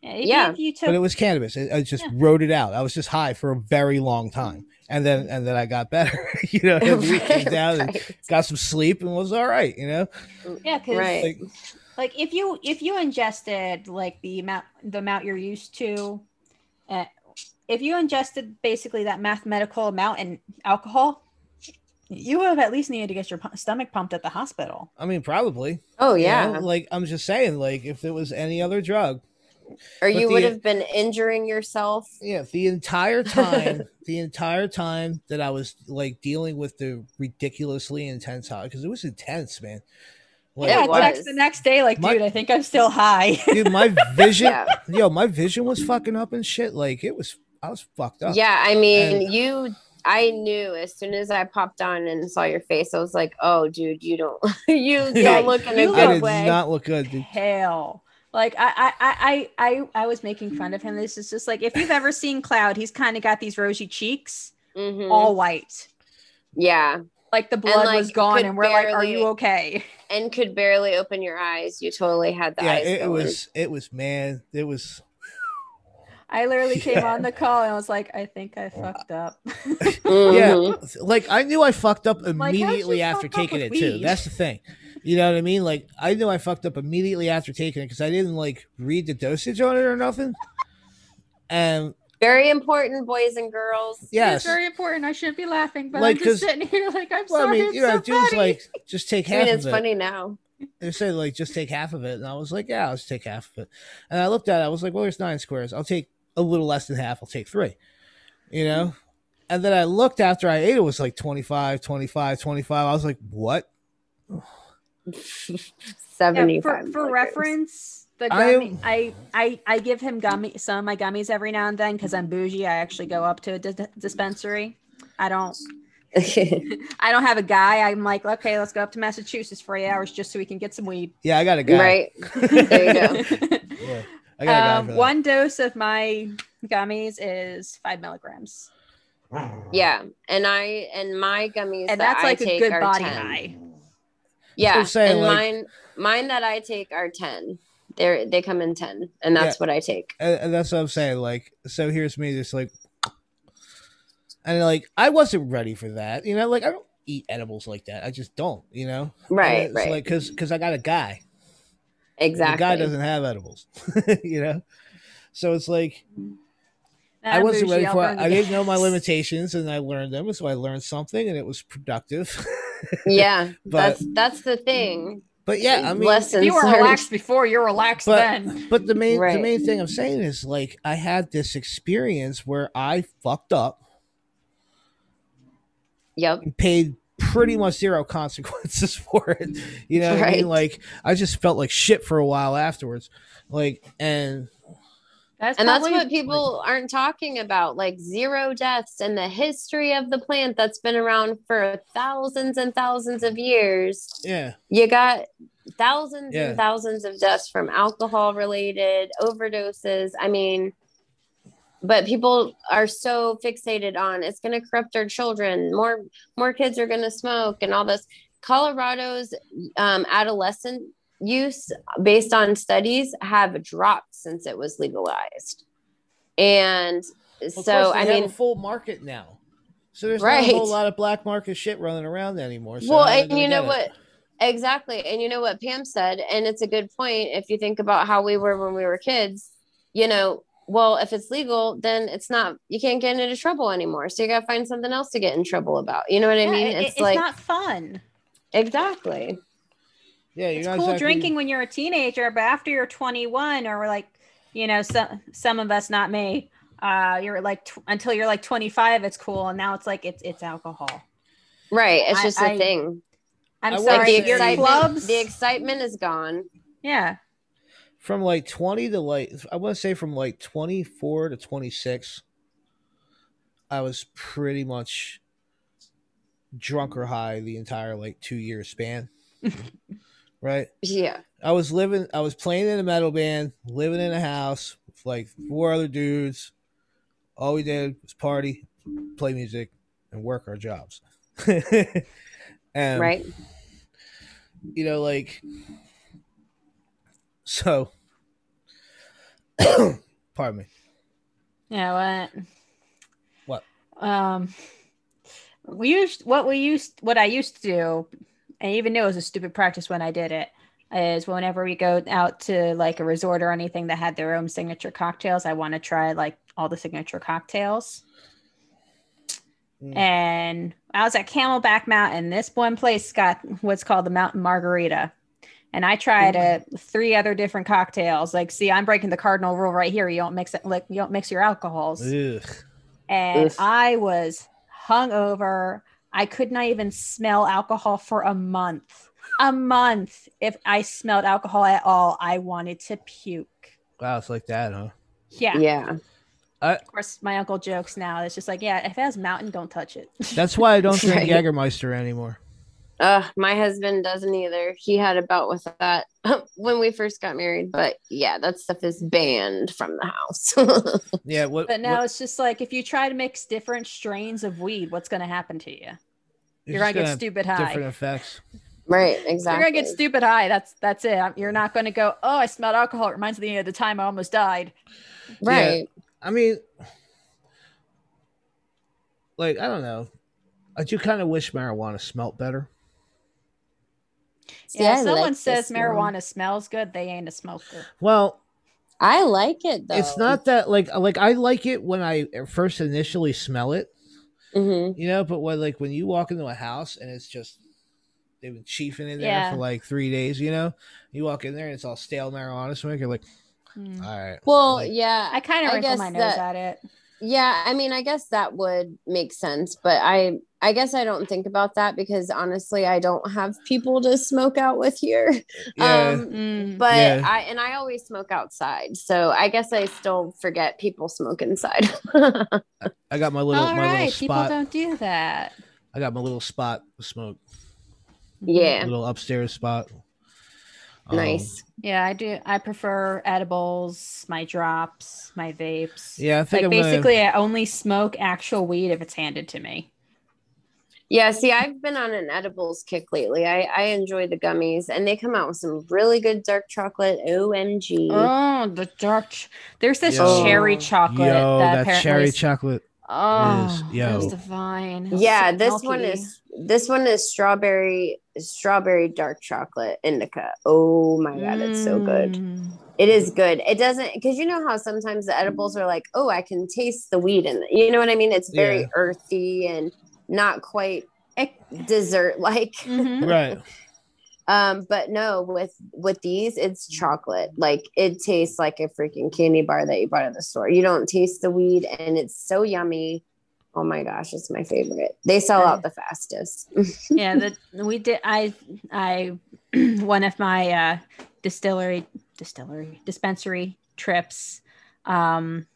Yeah. you, if you took but it was cannabis. I I just Yeah. wrote it out. I was just high for a very long time, and then and then I got better. [laughs] you know, [laughs] and we came down and got some sleep and was all right. You know, yeah, because Right. like like if you if you ingested like the amount the amount you're used to uh, if you ingested basically that mathematical amount in alcohol you would have at least needed to get your pu- stomach pumped at the hospital I mean, probably. Oh you yeah. know? like I'm just saying, like if it was any other drug, or but you the- would have been injuring yourself. yeah, the entire [laughs] time, the entire time that I was like dealing with the ridiculously intense high, because it was intense, man. Like, yeah it I text the next day like My- dude i think i'm still high [laughs] dude, my vision, Yeah. yo, my vision was fucking up and shit. Like it was, I was fucked up. Yeah, I mean, And- you. I knew as soon as I popped on and saw your face, I was like, "Oh, dude, you don't, [laughs] you [laughs] don't look in you a look I good did way." not look good, dude. hell like I, I i i i I was making fun of him this is just like if you've ever seen cloud he's kind of got these rosy cheeks Mhm. all white Yeah, like the blood was gone and we're like are you okay and could barely open your eyes. You totally had the yeah, eyes it, it going. was, it was, man, it was. I literally came on the call and I was like, I think I fucked up. [laughs] Yeah, mm-hmm. like I knew I fucked up how'd you immediately after taking it with too. That's the thing. You know what I mean? Like I knew I fucked up immediately after taking it because I didn't like read the dosage on it or nothing. And Very important, boys and girls. yes, It's very important. I shouldn't be laughing, but Like, I'm just sitting here like I'm well, I sorry. mean, it's you know, so dude funny. like, just take I half mean, of it's it. funny now. They said like just take half of it, and I was like, yeah, I'll just take half of it. And I looked at it, I was like, well, there's nine squares. I'll take a little less than half. I'll take three. You know. And then I looked after I ate it was like 25, 25, 25. I was like, what? [laughs] Yeah, Seventy-five. for, for reference, the I gummy, am- I, I I give him gummy some of my gummies every now and then because I'm bougie. I actually go up to a dis- dispensary. I don't [laughs] I don't have a guy. I'm like, okay, let's go up to Massachusetts for eight hours just so we can get some weed. Yeah, I got a guy. right. [laughs] There you go. [laughs] Yeah, I got a guy um, one dose of my gummies is five milligrams, Yeah, and I and my gummies and that that's I like a good body 10. high. Yeah, I'm saying, and like- mine mine that I take are ten. They they come in ten, and that's what I take. and, and that's what I'm saying. Like, so here's me, just like, and like, I wasn't ready for that. You know, like I don't eat edibles like that. I just don't. You know, Right, it's right. Like, cause, cause I got a guy. Exactly. The guy doesn't have edibles. [laughs] you know, so it's like I I'm wasn't ready for it. I didn't know my limitations, and I learned them. So I learned something, and it was productive. Yeah, [laughs] But- that's that's the thing. But yeah, I mean, Lessons If you were learned. relaxed before, you're relaxed but then. but the main the main thing I'm saying is like I had this experience where I fucked up Yep. and paid pretty much zero consequences [laughs] for it. You know what I mean? Like I just felt like shit for a while afterwards. Like and That's and that's what people aren't talking about like zero deaths in the history of the plant that's been around for thousands and thousands of years. Yeah, you got thousands Yeah. and thousands of deaths from alcohol related overdoses. I mean but people are so fixated on it's going to corrupt our children. More more kids are going to smoke and all this. Colorado's um, adolescent use based on studies have dropped since it was legalized and Well, of so they i have mean a full market now. So there's not a whole lot of black market shit running around anymore. So well how are they and you know it? what exactly and you know what pam said and it's a good point if you think about how we were when we were kids you know well, if it's legal, then it's not. You can't get into trouble anymore. So you got to find something else to get in trouble about. You know what I Yeah, mean? it- it's, it's like not fun. exactly. Yeah, you're It's cool exactly- drinking when you're a teenager, but after you're 21 or like, you know, some some of us, not me, uh, you're like tw- until you're like 25, it's cool, and now it's like it's it's alcohol. Right. It's just a I- thing. I'm I would Like sorry, the your excitement, clubs. the excitement is gone. yeah, from like 20 to like I want to say from like 24 to 26 I was pretty much drunk or high the entire like 2 year span. [laughs] right? Yeah. I was living I was playing in a metal band, living in a house with like four other dudes. All we did was party, play music and work our jobs. [laughs] and right. you know, like so. [coughs] pardon me. yeah. What? What? Um, we used what we used what I used to do. I even knew it was a stupid practice when I did it. Is whenever we go out to like a resort or anything that had their own signature cocktails, I want to try like all the signature cocktails. Mm. And I was at Camelback Mountain. This one place got what's called the Mountain Margarita. And I tried uh, three other different cocktails. Like, see, I'm breaking the cardinal rule right here. You don't mix it, like you don't mix your alcohols Ugh. and Oof. I was hungover. I could not even smell alcohol for a month. A month. If I smelled alcohol at all, I wanted to puke. Wow, it's like that, huh? Yeah. Yeah. Of course, my uncle jokes now. It's just like, yeah, if it has mountain, don't touch it. That's why I don't [laughs] drink Right. Jägermeister anymore. Uh, my husband doesn't either. He had a bout with that [laughs] when we first got married, but yeah, that stuff is banned from the house. [laughs] Yeah, what? But now what- it's just like if you try to mix different strains of weed, what's going to happen to you? You're, just gonna get stupid high. different effects. right, exactly. You're gonna get stupid high. That's that's it. You're not gonna go. Oh, I smelled alcohol. It reminds me of the time I almost died. right. I mean, like I don't know. I do kind of wish marijuana smelt better. See, yeah, I someone like says this one. marijuana smells good. They ain't a smoker. Well, I like it though. it's not that like like I like it when I first initially smell it, Mhm. you know. But when like when you walk into a house and it's just they've been chiefing in there Yeah. for like three days, you know. You walk in there and it's all stale marijuana smoke. You're like, Hmm. all right. Well, Like- yeah. I kind of wrinkle my nose that- at it. Yeah, I mean, I guess that would make sense, but I I guess I don't think about that because honestly, I don't have people to smoke out with here. [laughs] Yeah. Um Mm. but Yeah. I and I always smoke outside. So I guess I still forget people smoke inside. [laughs] I got my little All my right, little people don't do that. I got my little spot of smoke. yeah. Little upstairs spot. Um, Nice. Yeah, I do. I prefer edibles, my drops, my vapes. Yeah, I think Like I'm gonna- basically, I only smoke actual weed if it's handed to me. Yeah, see, I've been on an edibles kick lately. I, I enjoy the gummies and they come out with some really good dark chocolate. OMG. Oh, the dark. ch- There's this Yo. cherry chocolate. Yo, that, that, apparently cherry is- chocolate. Oh, is- that yo. was divine. yeah, So this one is this one is strawberry strawberry dark chocolate indica. Oh my god, it's so good. Mm. It is good. It doesn't because you know how sometimes the edibles are like, oh, I can taste the weed in it. You know what I mean? It's very Yeah. earthy and not quite dessert like. Mhm. [laughs] Right. Um, but no, with with these, it's chocolate. Like it tastes like a freaking candy bar that you bought at the store. You don't taste the weed, and it's so yummy. Oh my gosh, it's my favorite. They sell out the fastest. [laughs] yeah that we did i i [clears throat] one of my uh distillery distillery dispensary trips um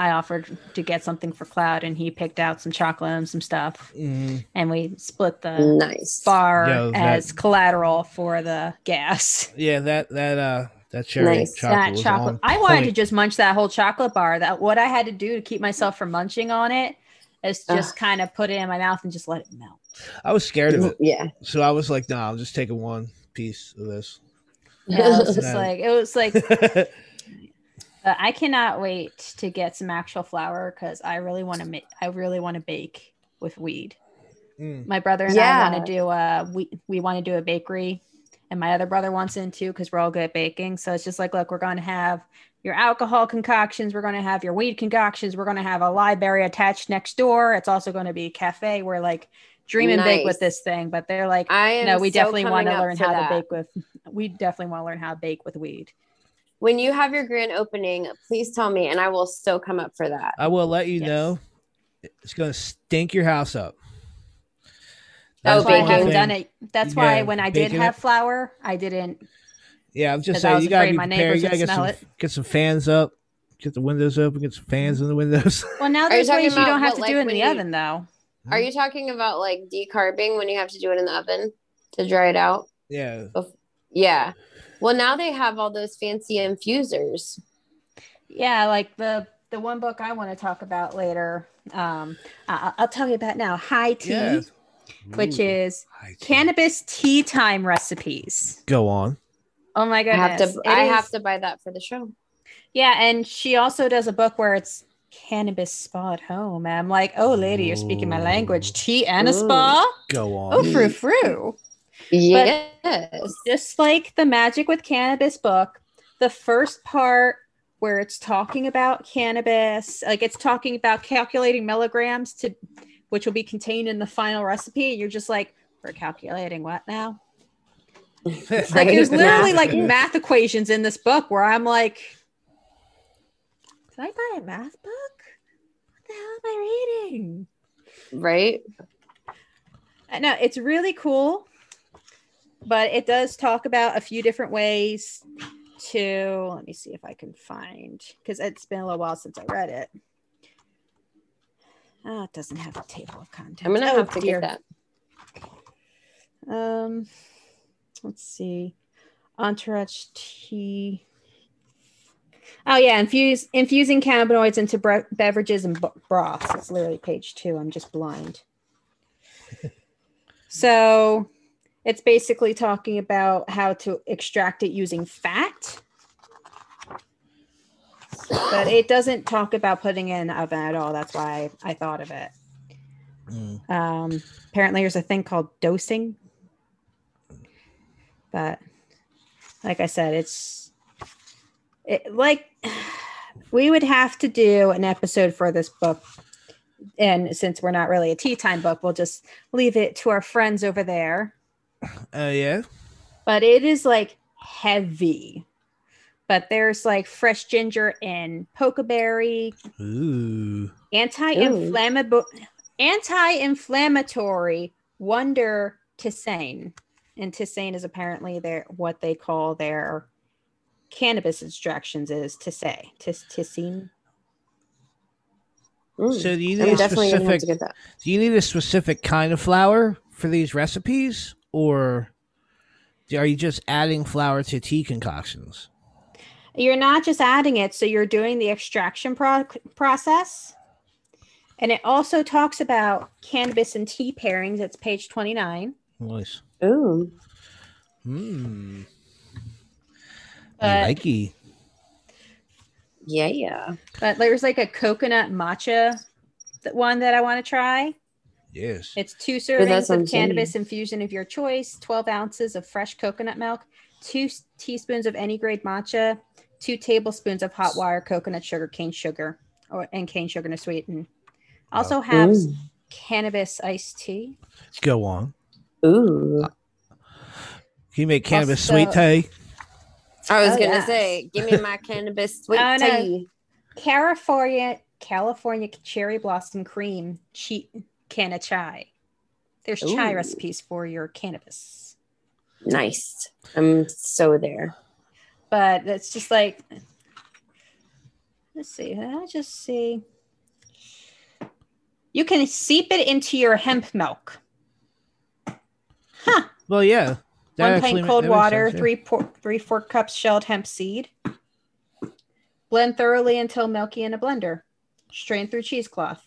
i offered to get something for cloud and he picked out some chocolate and some stuff Mhm. and we split the nice. bar Yo, that- as collateral for the gas Yeah, that that uh that cherry Nice. chocolate that was chocolate on i wanted to just munch that whole chocolate bar that what i had to do to keep myself from munching on it is just Ugh. kind of put it in my mouth and just let it melt I was scared of it, Yeah. so I was like, "No, nah, I'm just taking one piece of this." yeah, it was just [laughs] like it was like [laughs] But I cannot wait to get some actual flour because I really want to make. I really want to bake with weed. Mm. My brother and I want to do a. We we want to do a bakery, and my other brother wants in too because we're all good at baking. So it's just like, look, we're going to have your alcohol concoctions, we're going to have your weed concoctions, we're going to have a library attached next door. It's also going to be a cafe. We're like dreaming nice. big with this thing, but they're like, I no, we so definitely want to learn how that. to bake with. We definitely want to learn how to bake with weed. When you have your grand opening, please tell me, and I will still come up for that. I will let you yes. know. It's going to stink your house up. That's oh, why I haven't done it. That's why yeah, when I did have it. flour, I didn't. Yeah, I'm just saying you gotta be prepared. You gotta get some, get some fans up, get the windows open, get some fans in the windows. [laughs] Well, now there's ways you don't have to like do it in the you, oven, though. Are you talking about like decarbing when you have to do it in the oven to dry it out? Yeah. Yeah. Well, now they have all those fancy infusers. Yeah, like the the one book I want to talk about later. Um, I, will tell you about now. High tea. Yeah which is cannabis tea time recipes. Go on. Oh my goodness. I have to I is, have to buy that for the show. Yeah, and she also does a book where it's cannabis spa at home. And I'm like, oh lady, you're speaking my language. Tea and a spa? Go on. Oh, frou frou. Yes. But just like the magic with cannabis book, the first part where it's talking about cannabis, like it's talking about calculating milligrams to which will be contained in the final recipe. You're just like, we're calculating what now? like there's [laughs] literally like math equations in this book where I'm like, did I buy a math book? What the hell am I reading? Right. No, it's really cool, but it does talk about a few different ways to. Let me see if I can find because it's been a little while since I read it. Oh, it doesn't have a table of contents. I'm gonna oh, have to dear. get that. Um, let's see. Entourage tea. Oh yeah, infuse infusing cannabinoids into bre- beverages and b- broths. It's literally page two. I'm just blind. [laughs] so, it's basically talking about how to extract it using fat but it doesn't talk about putting in oven at all. That's why I thought of it. Mm. Um, apparently, there's a thing called dosing, but like I said, it's it, like we would have to do an episode for this book. And since we're not really a tea time book, we'll just leave it to our friends over there. Oh, uh, yeah. But it is like heavy but there's like fresh ginger and pokeberry. Ooh. Anti-inflammatory anti-inflammatory wonder tisane. And tisane is apparently their what they call their cannabis extractions is to say. Tis tisane. so do you need I'm a specific do you need a specific kind of flower for these recipes or are you just adding flour to tea concoctions? You're not just adding it, so you're doing the extraction pro- process. And it also talks about cannabis and tea pairings. It's page 29. Nice. Ooh. Hmm. I likey. Yeah, yeah. But there's like a coconut matcha that one that I want to try. Yes. It's two servings of cannabis infusion of your choice, 12 ounces of fresh coconut milk, two teaspoons of any grade matcha, two tablespoons of hot wire coconut sugar, cane sugar, or and cane sugar to sweeten. Also have Ooh. cannabis iced tea. Go on. Ooh. Can you make cannabis also, sweet tea? I was oh, gonna yes. say, give me my cannabis [laughs] sweet oh, tea. No. California California cherry blossom cream cheat can of chai. There's Ooh. chai recipes for your cannabis. Nice. I'm so there but it's just like let's see i just see you can seep it into your hemp milk huh well yeah one pint cold water sense, yeah. three por- three four cups shelled hemp seed blend thoroughly until milky in a blender strain through cheesecloth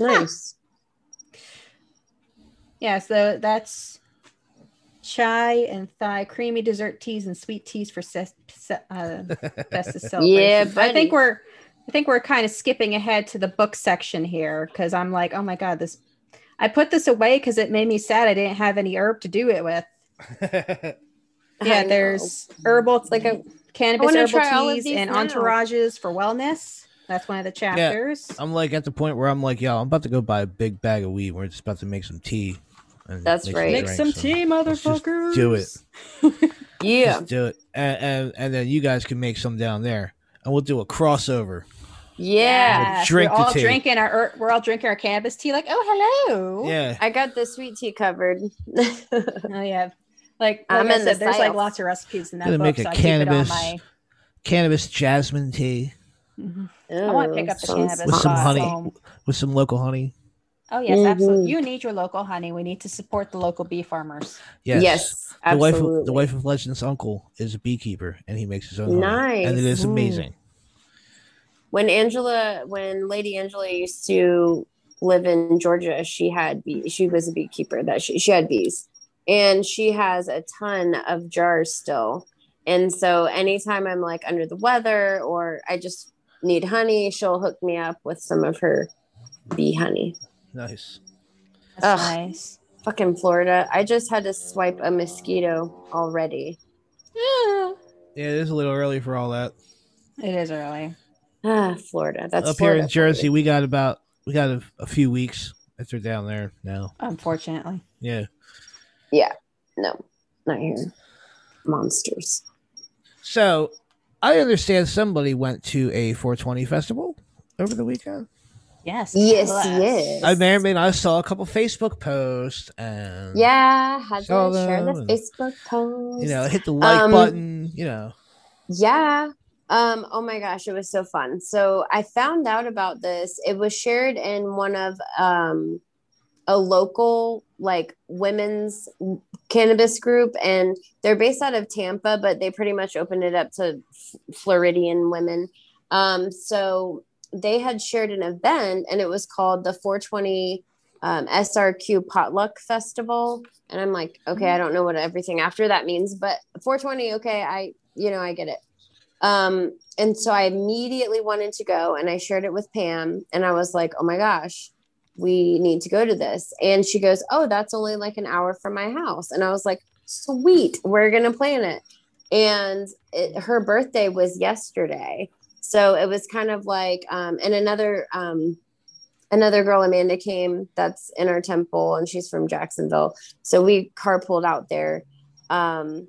nice yeah so that's chai and thai, creamy dessert teas and sweet teas for se- se- uh, best [laughs] yeah, I think we're I think we're kind of skipping ahead to the book section here because I'm like, oh my god, this. I put this away because it made me sad. I didn't have any herb to do it with. [laughs] Yeah, there's herbal It's like a cannabis herbal try all of teas and now. entourages for wellness. That's one of the chapters. Yeah, I'm like at the point where I'm like, yo, I'm about to go buy a big bag of weed. We're just about to make some tea. and That's make right. Make some tea, let's just motherfuckers. Do it. [laughs] yeah. Just do it. And, and and then you guys can make some down there, and we'll do a crossover. Yeah. Yes, Drink we're the all tea. drinking our er, we're all drinking our cannabis tea. Like, oh hello. Yeah. I got the sweet tea covered. [laughs] Oh yeah. Like, like I'm I in the there's like lots of recipes in that Gonna book. make a so I keep it on cannabis my. Cannabis jasmine tea I want to pick up the Sounds cannabis with some honey. so- with some local honey. Oh yes, Mhm. absolutely. You need your local honey. We need to support the local bee farmers. Yes. Yes, The wife, of, the wife of Legend's uncle is a beekeeper, and he makes his own honey, and it Nice. is Mm. amazing. when Angela, when Lady Angela used to live in Georgia, she had bee, she was a beekeeper that she, she had bees, and she has a ton of jars still. And so anytime I'm like under the weather or I just need honey, she'll hook me up with some of her bee honey. Nice. That's Ugh. nice. Fucking Florida. I just had to swipe a mosquito already. Yeah. Yeah, it is a little early for all that. It is early. Ah, Florida. That's Up Florida here in Jersey, you. we got about we got a, a few weeks if they're down there now. Unfortunately. Yeah. Yeah. No, not here. Monsters. So I understand somebody went to a 420 festival over the weekend. Yes. Yes, bless. yes. I may or may not I saw a couple Facebook posts and Yeah, had to Saw share the and, Facebook post. you know hit the like Um, button. You know, Yeah. Um, oh my gosh, it was so fun. So I found out about this. It was shared in one of um a local like women's cannabis group and they're based out of Tampa, but they pretty much opened it up to Floridian women. Um, so they had shared an event and it was called the 420 um, SRQ Potluck Festival. And I'm like, okay, I don't know what everything after that means, but 420, okay, I, you know, I get it. Um, and so I immediately wanted to go and I shared it with Pam and I was like, oh my gosh, we need to go to this. And she goes, oh, that's only like an hour from my house. And I was like, sweet, we're going to plan it. And it, her birthday was yesterday. So it was kind of like, um, and another, um, another girl, Amanda came that's in our temple and she's from Jacksonville. So we carpooled out there. Um,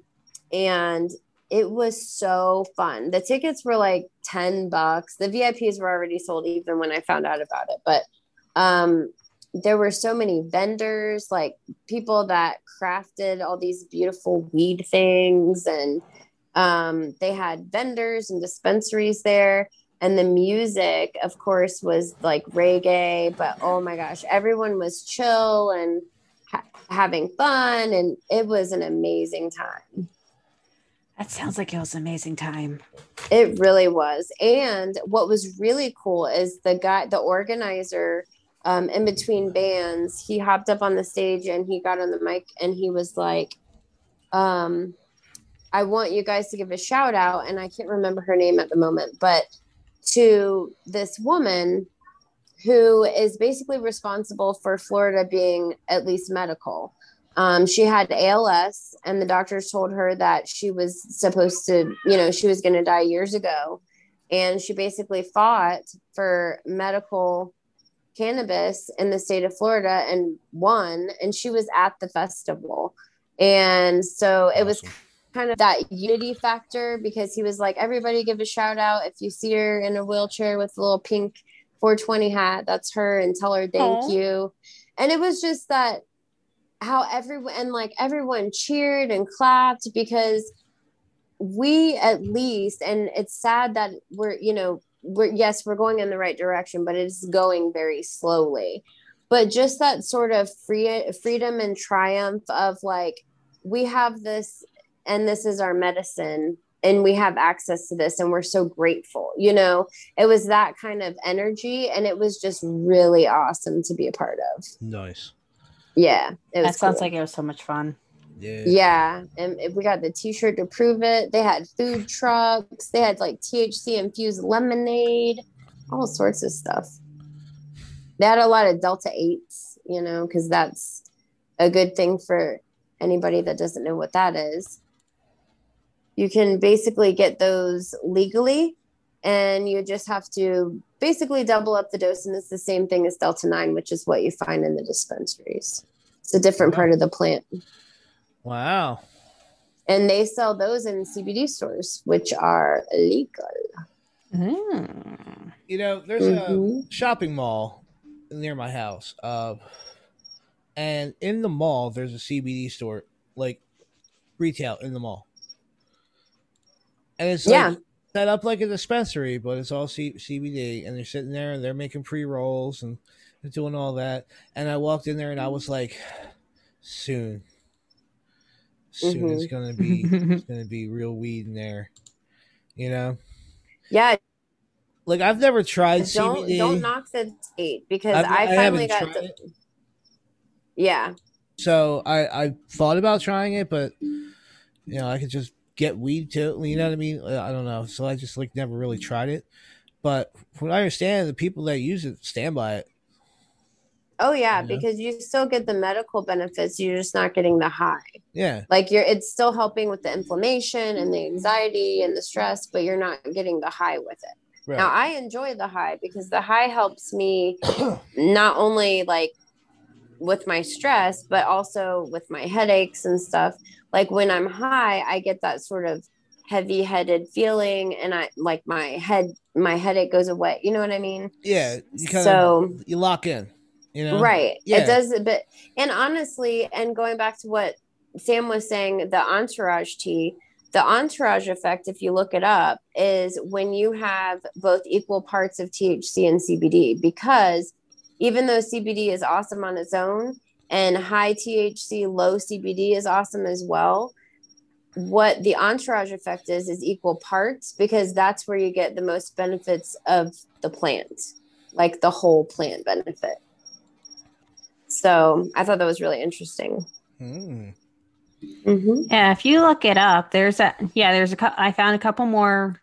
and it was so fun. The tickets were like 10 bucks. The VIPs were already sold even when I found out about it. But um, there were so many vendors, like people that crafted all these beautiful weed things. And um, they had vendors and dispensaries there. And the music, of course, was like reggae. But oh my gosh, everyone was chill and ha- having fun. And it was an amazing time. That sounds like it was an amazing time. It really was. And what was really cool is the guy, the organizer, um, in between bands, he hopped up on the stage and he got on the mic and he was like, um, I want you guys to give a shout out. And I can't remember her name at the moment, but to this woman who is basically responsible for Florida being at least medical. Um, she had ALS, and the doctors told her that she was supposed to, you know, she was going to die years ago. And she basically fought for medical cannabis in the state of Florida and won. And she was at the festival. And so it was kind of that unity factor because he was like, everybody give a shout out. If you see her in a wheelchair with a little pink 420 hat, that's her, and tell her thank Aw. you. And it was just that how everyone and like everyone cheered and clapped because we at least and it's sad that we're you know we're yes we're going in the right direction but it's going very slowly but just that sort of free freedom and triumph of like we have this and this is our medicine and we have access to this and we're so grateful you know it was that kind of energy and it was just really awesome to be a part of Nice. yeah it was That sounds cool. like it was so much fun. Yeah. Yeah, and if we got the T-shirt to prove it. They had food trucks. They had like THC infused lemonade, all sorts of stuff. They had a lot of Delta eights, you know, because that's a good thing for anybody that doesn't know what that is. You can basically get those legally, and you just have to basically double up the dose. And it's the same thing as Delta 9, which is what you find in the dispensaries. It's a different part of the plant. Wow. And they sell those in CBD stores, which are legal. Mm. You know, there's Mhm. a shopping mall near my house. Uh, and in the mall, there's a CBD store, like retail in the mall. And it's like Yeah. set up like a dispensary, but it's all C- CBD. And they're sitting there and they're making pre rolls and doing all that. And I walked in there and I was like, soon. Soon it's Mhm. gonna be it's [laughs] gonna be real weed in there. You know? Yeah. Like I've never tried Don't CBD. don't knock the state because I've- I I finally haven't got the. Yeah. So I I thought about trying it, but you know I could just get weed too. You know what I mean? Uh, I don't know. So I just like never really tried it. But from what I understand, the people that use it stand by it. Oh yeah, Yeah. because you still get the medical benefits. You're just not getting the high. Yeah, Like you're it's still helping with the inflammation and the anxiety and the stress, but you're not getting the high with it. right. Now I enjoy the high because the high helps me [clears throat] not only like with my stress, but also with my headaches and stuff. Like when I'm high, I get that sort of heavy headed feeling and I like my head my headache goes away. You know what I mean? yeah, you kind of So you lock in. You know, right. Yeah. It does but and honestly, and going back to what Sam was saying, the entourage tea, the entourage effect, if you look it up, is when you have both equal parts of THC and CBD, because even though CBD is awesome on its own and high THC, low CBD is awesome as well. What the entourage effect is, is equal parts because that's where you get the most benefits of the plant, like the whole plant benefit. So I thought that was really interesting. Mm. Mm-hmm. Yeah, if you look it up, there's a yeah, there's a I found a couple more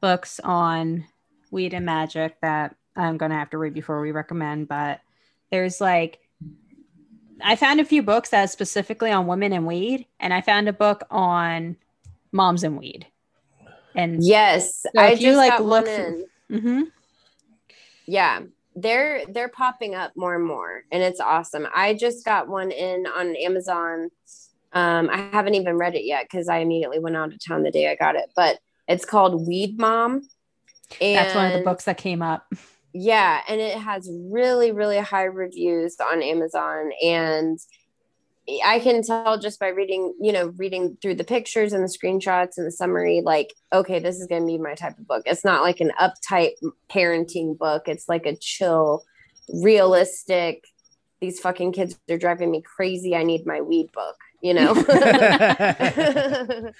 books on weed and magic that I'm gonna have to read before we recommend. But there's like I found a few books that specifically on women and weed, and I found a book on moms and weed. And Yes, So I just like, look one through- in. Mhm. Yeah, they're they're popping up more and more, and it's awesome. I just got one in on Amazon. Um, I haven't even read it yet because I immediately went out of town the day I got it. But it's called Weed Mom. And that's one of the books that came up. [laughs] Yeah, and it has really, really high reviews on Amazon. And I can tell just by reading, you know, reading through the pictures and the screenshots and the summary, like, okay, this is going to be my type of book. It's not like an uptight parenting book, it's like a chill, realistic, these fucking kids are driving me crazy. I need my weed book, you know? [laughs]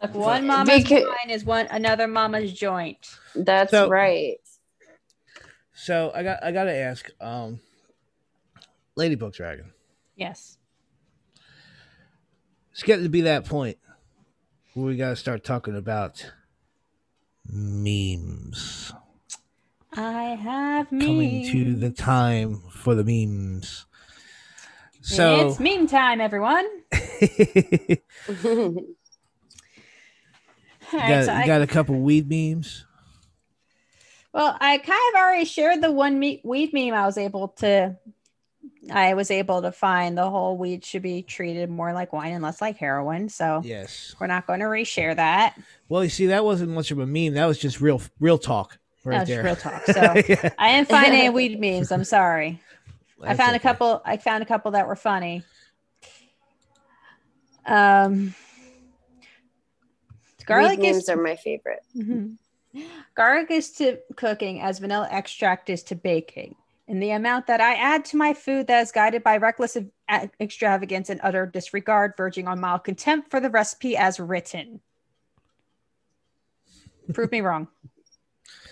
Like [laughs] one mama's Because- wine is one another mama's joint. That's So- right. So I got I got to ask, um, Ladybug Dragon. Yes. It's getting to be that point where we got to start talking about memes. I have me. Coming to the time for the memes. So it's meme time, everyone. [laughs] Right, got, so I- got a couple weed memes. Well, I kind of already shared the one me- weed meme I was able to. I was able to find the whole weed should be treated more like wine and less like heroin. So Yes. we're not going to reshare that. Well, you see, that wasn't much of a meme. That was just real, real talk right that was there. real talk. [laughs] So Yeah, I didn't find any [laughs] weed memes. I'm sorry. I that's found a couple. I found a couple that were funny. Um, garlic Weed is are my favorite. Mhm. Garlic is to cooking as vanilla extract is to baking. And the amount that I add to my food that is guided by reckless extravagance and utter disregard, verging on mild contempt for the recipe as written. Prove me wrong.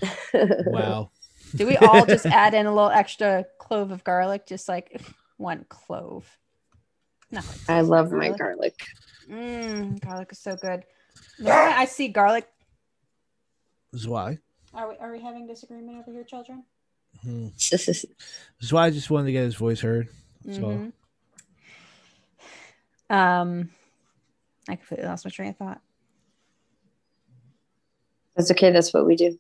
[laughs] Wow. Do we all just add in a little extra clove of garlic? Just like [laughs] one clove. No. I love my garlic. Mm, garlic is so good. The moment I see garlic. This is why. Are we, are we having disagreement over here, children? Hmm. [laughs] This is why I just wanted to get his voice heard. So Mhm. Um, I completely lost my train of thought. That's okay. That's what we do.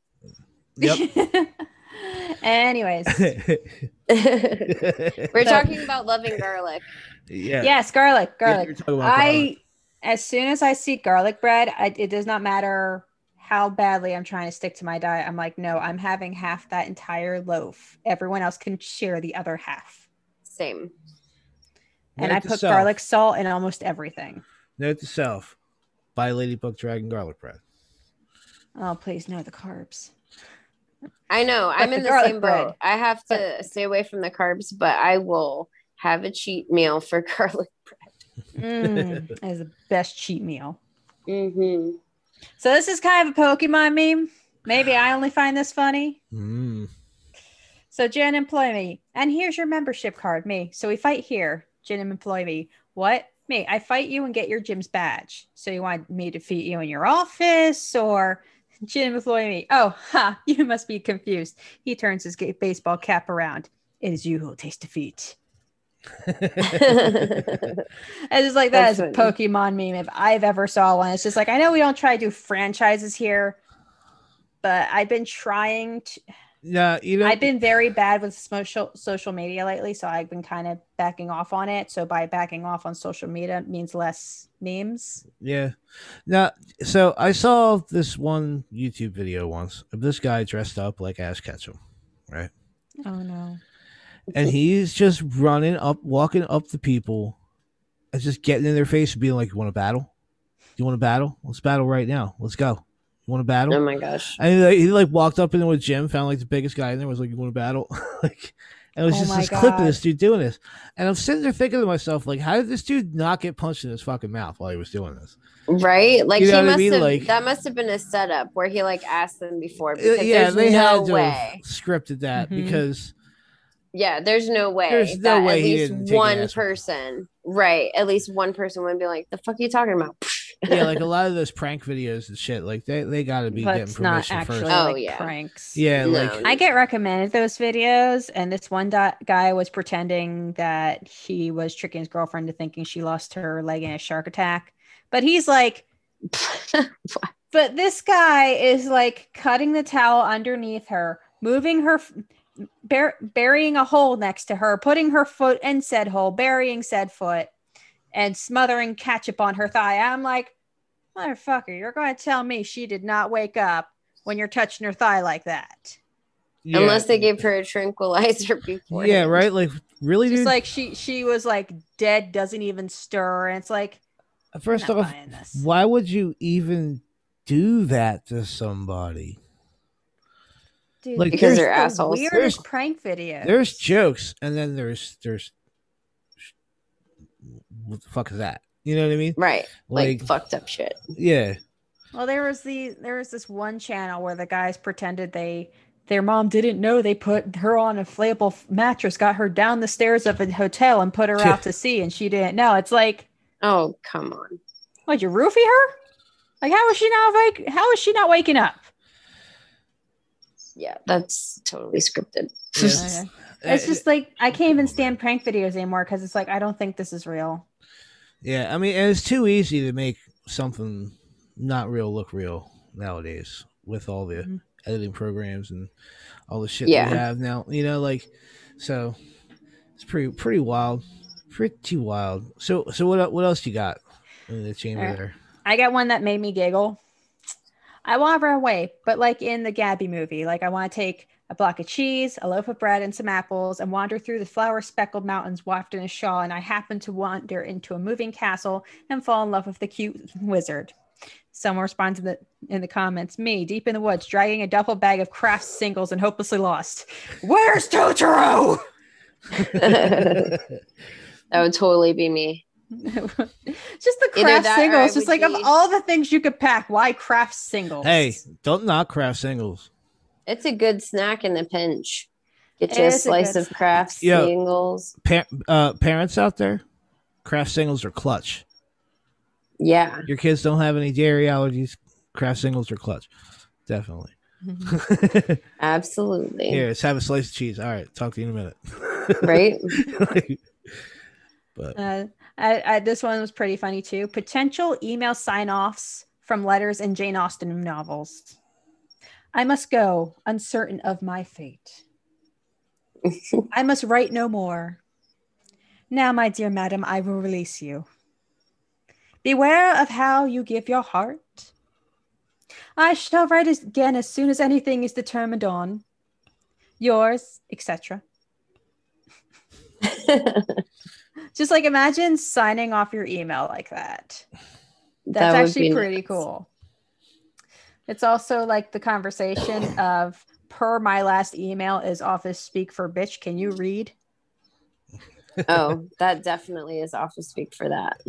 Yep. [laughs] Anyways, [laughs] We're talking about loving garlic. yeah. yes, garlic, Yeah, garlic. you're talking about I, garlic. as soon as I see garlic bread, I, it does not matter how badly I'm trying to stick to my diet. I'm like, no, I'm having half that entire loaf. Everyone else can share the other half. Same. And Note I put self. garlic salt in almost everything. Note to self: buy Ladybug Dragon garlic bread. Oh, please, no, the carbs. I know. But I'm in the garlic same bread. boat. I have to stay away from the carbs, but I will have a cheat meal for [laughs] garlic bread. Mm, that is the best cheat meal. Mm-hmm. So this is kind of a Pokemon meme. Maybe I only find this funny. Mm. So Jen employ me, and here's your membership card. Me. So we fight here. Jen employ me. What? Me. I fight you and get your gym's badge. So you want me to defeat you in your office, or Employ me? Oh, ha! [laughs] You must be confused. He turns his baseball cap around. It is you who will taste defeat. [laughs] It's just like that is That's a funny. Pokemon meme if I've ever saw one. It's just like I know we don't try to do franchises here, but I've been trying to. Yeah, you know, I've been very bad with social social media lately, so I've been kind of backing off on it. So by backing off on social media means less memes. Yeah. Now, so I saw this one YouTube video once of this guy dressed up like Ash Ketchum, right? Oh no! And he's just running up, walking up to people, and just getting in their face and being like, "You want to battle? You want to battle? Let's battle right now. Let's go. You want to battle?" oh my gosh. And he like, he like walked up into a gym, found like the biggest guy in there, was like, "You want to battle?" [laughs] like, and it was Oh just my this clip of this dude doing this, and I'm sitting there thinking to myself, like, how did this dude not get punched in his fucking mouth while he was doing this? Right? Like You know he what I mean? have Like- that must have been a setup where he like asked them before Uh, because yeah, there's they no had to way. have scripted that Mhm. because Yeah, there's no way. There's no that way at he least didn't take one person, right? At least one person would be like, "The fuck are you talking about?" [laughs] yeah, [laughs] like a lot of those prank videos and shit, like they they got to be But getting it's not actually first. Oh, like yeah. pranks. Yeah, No. like I get recommended those videos, and this one di- guy was pretending that he was tricking his girlfriend to thinking she lost her leg in a shark attack. But he's like, [laughs] but this guy is like cutting the towel underneath her, moving her, f- bur- burying a hole next to her, putting her foot in said hole, burying said foot, and smothering ketchup on her thigh. I'm like, motherfucker, you're going to tell me she did not wake up when you're touching her thigh like that. yeah, Unless they gave her a tranquilizer [laughs] before. yeah, right, like really, Just dude. like she she was like dead, doesn't even stir, and it's like First not off, why would you even do that to somebody? dude, Like, Because they're are the assholes. Weirdest There's- prank videos. There's jokes, and then there's there's what the fuck is that? You know what I mean? right, like, Like, fucked up shit. yeah, Well, there was the there was this one channel where the guys pretended they their mom didn't know they put her on a inflatable mattress, got her down the stairs of a hotel, and put her out to [laughs] sea, and she didn't know. It's like, Oh come on. what you roofie her? Like, how is she not like How is she not waking up? Yeah, that's totally scripted. Yeah. [laughs] It's just like I can't even stand prank videos anymore because it's like I don't think this is real. Yeah. I mean, it's too easy to make something not real look real nowadays with all the Mhm. editing programs and all the shit Yeah. we have now. You know, like so it's pretty pretty wild, pretty wild. So so what el- what else you got in the chamber Alright. there? I got one that made me giggle. I want to run away, but like in the Ghibli movie, like I want to take a block of cheese, a loaf of bread, and some apples, and wander through the flower speckled mountains wafted in a shawl. And I happen to wander into a moving castle and fall in love with the cute wizard. Someone responds in the in the comments, me deep in the woods, dragging a duffel bag of Kraft Singles and hopelessly lost. Where's Totoro? [laughs] that would totally be me. [laughs] just the craft that or I singles. Just would like of all the things you could pack, why Kraft Singles? hey, don't knock Kraft Singles. It's a good snack in the pinch. Get you a is a slice of craft Yeah. singles. Pa- uh, parents out there, Kraft Singles are clutch. Yeah. Your kids don't have any dairy allergies. Kraft Singles are clutch, definitely. [laughs] Absolutely. Here, let's have a slice of cheese. All right, talk to you in a minute. Right? [laughs] but Uh, I, I, this one was pretty funny too. Potential email sign offs from letters in Jane Austen novels. I must go, uncertain of my fate. [laughs] I must write no more. Now, my dear madam, I will release you. Beware of how you give your heart. I shall write again as soon as anything is determined on. Yours, etc. [laughs] Just like imagine signing off your email like that. That's That actually pretty cool. It's also like the conversation [coughs] of per my last email is office speak for bitch. Can you read? oh, [laughs] that definitely is office speak for that.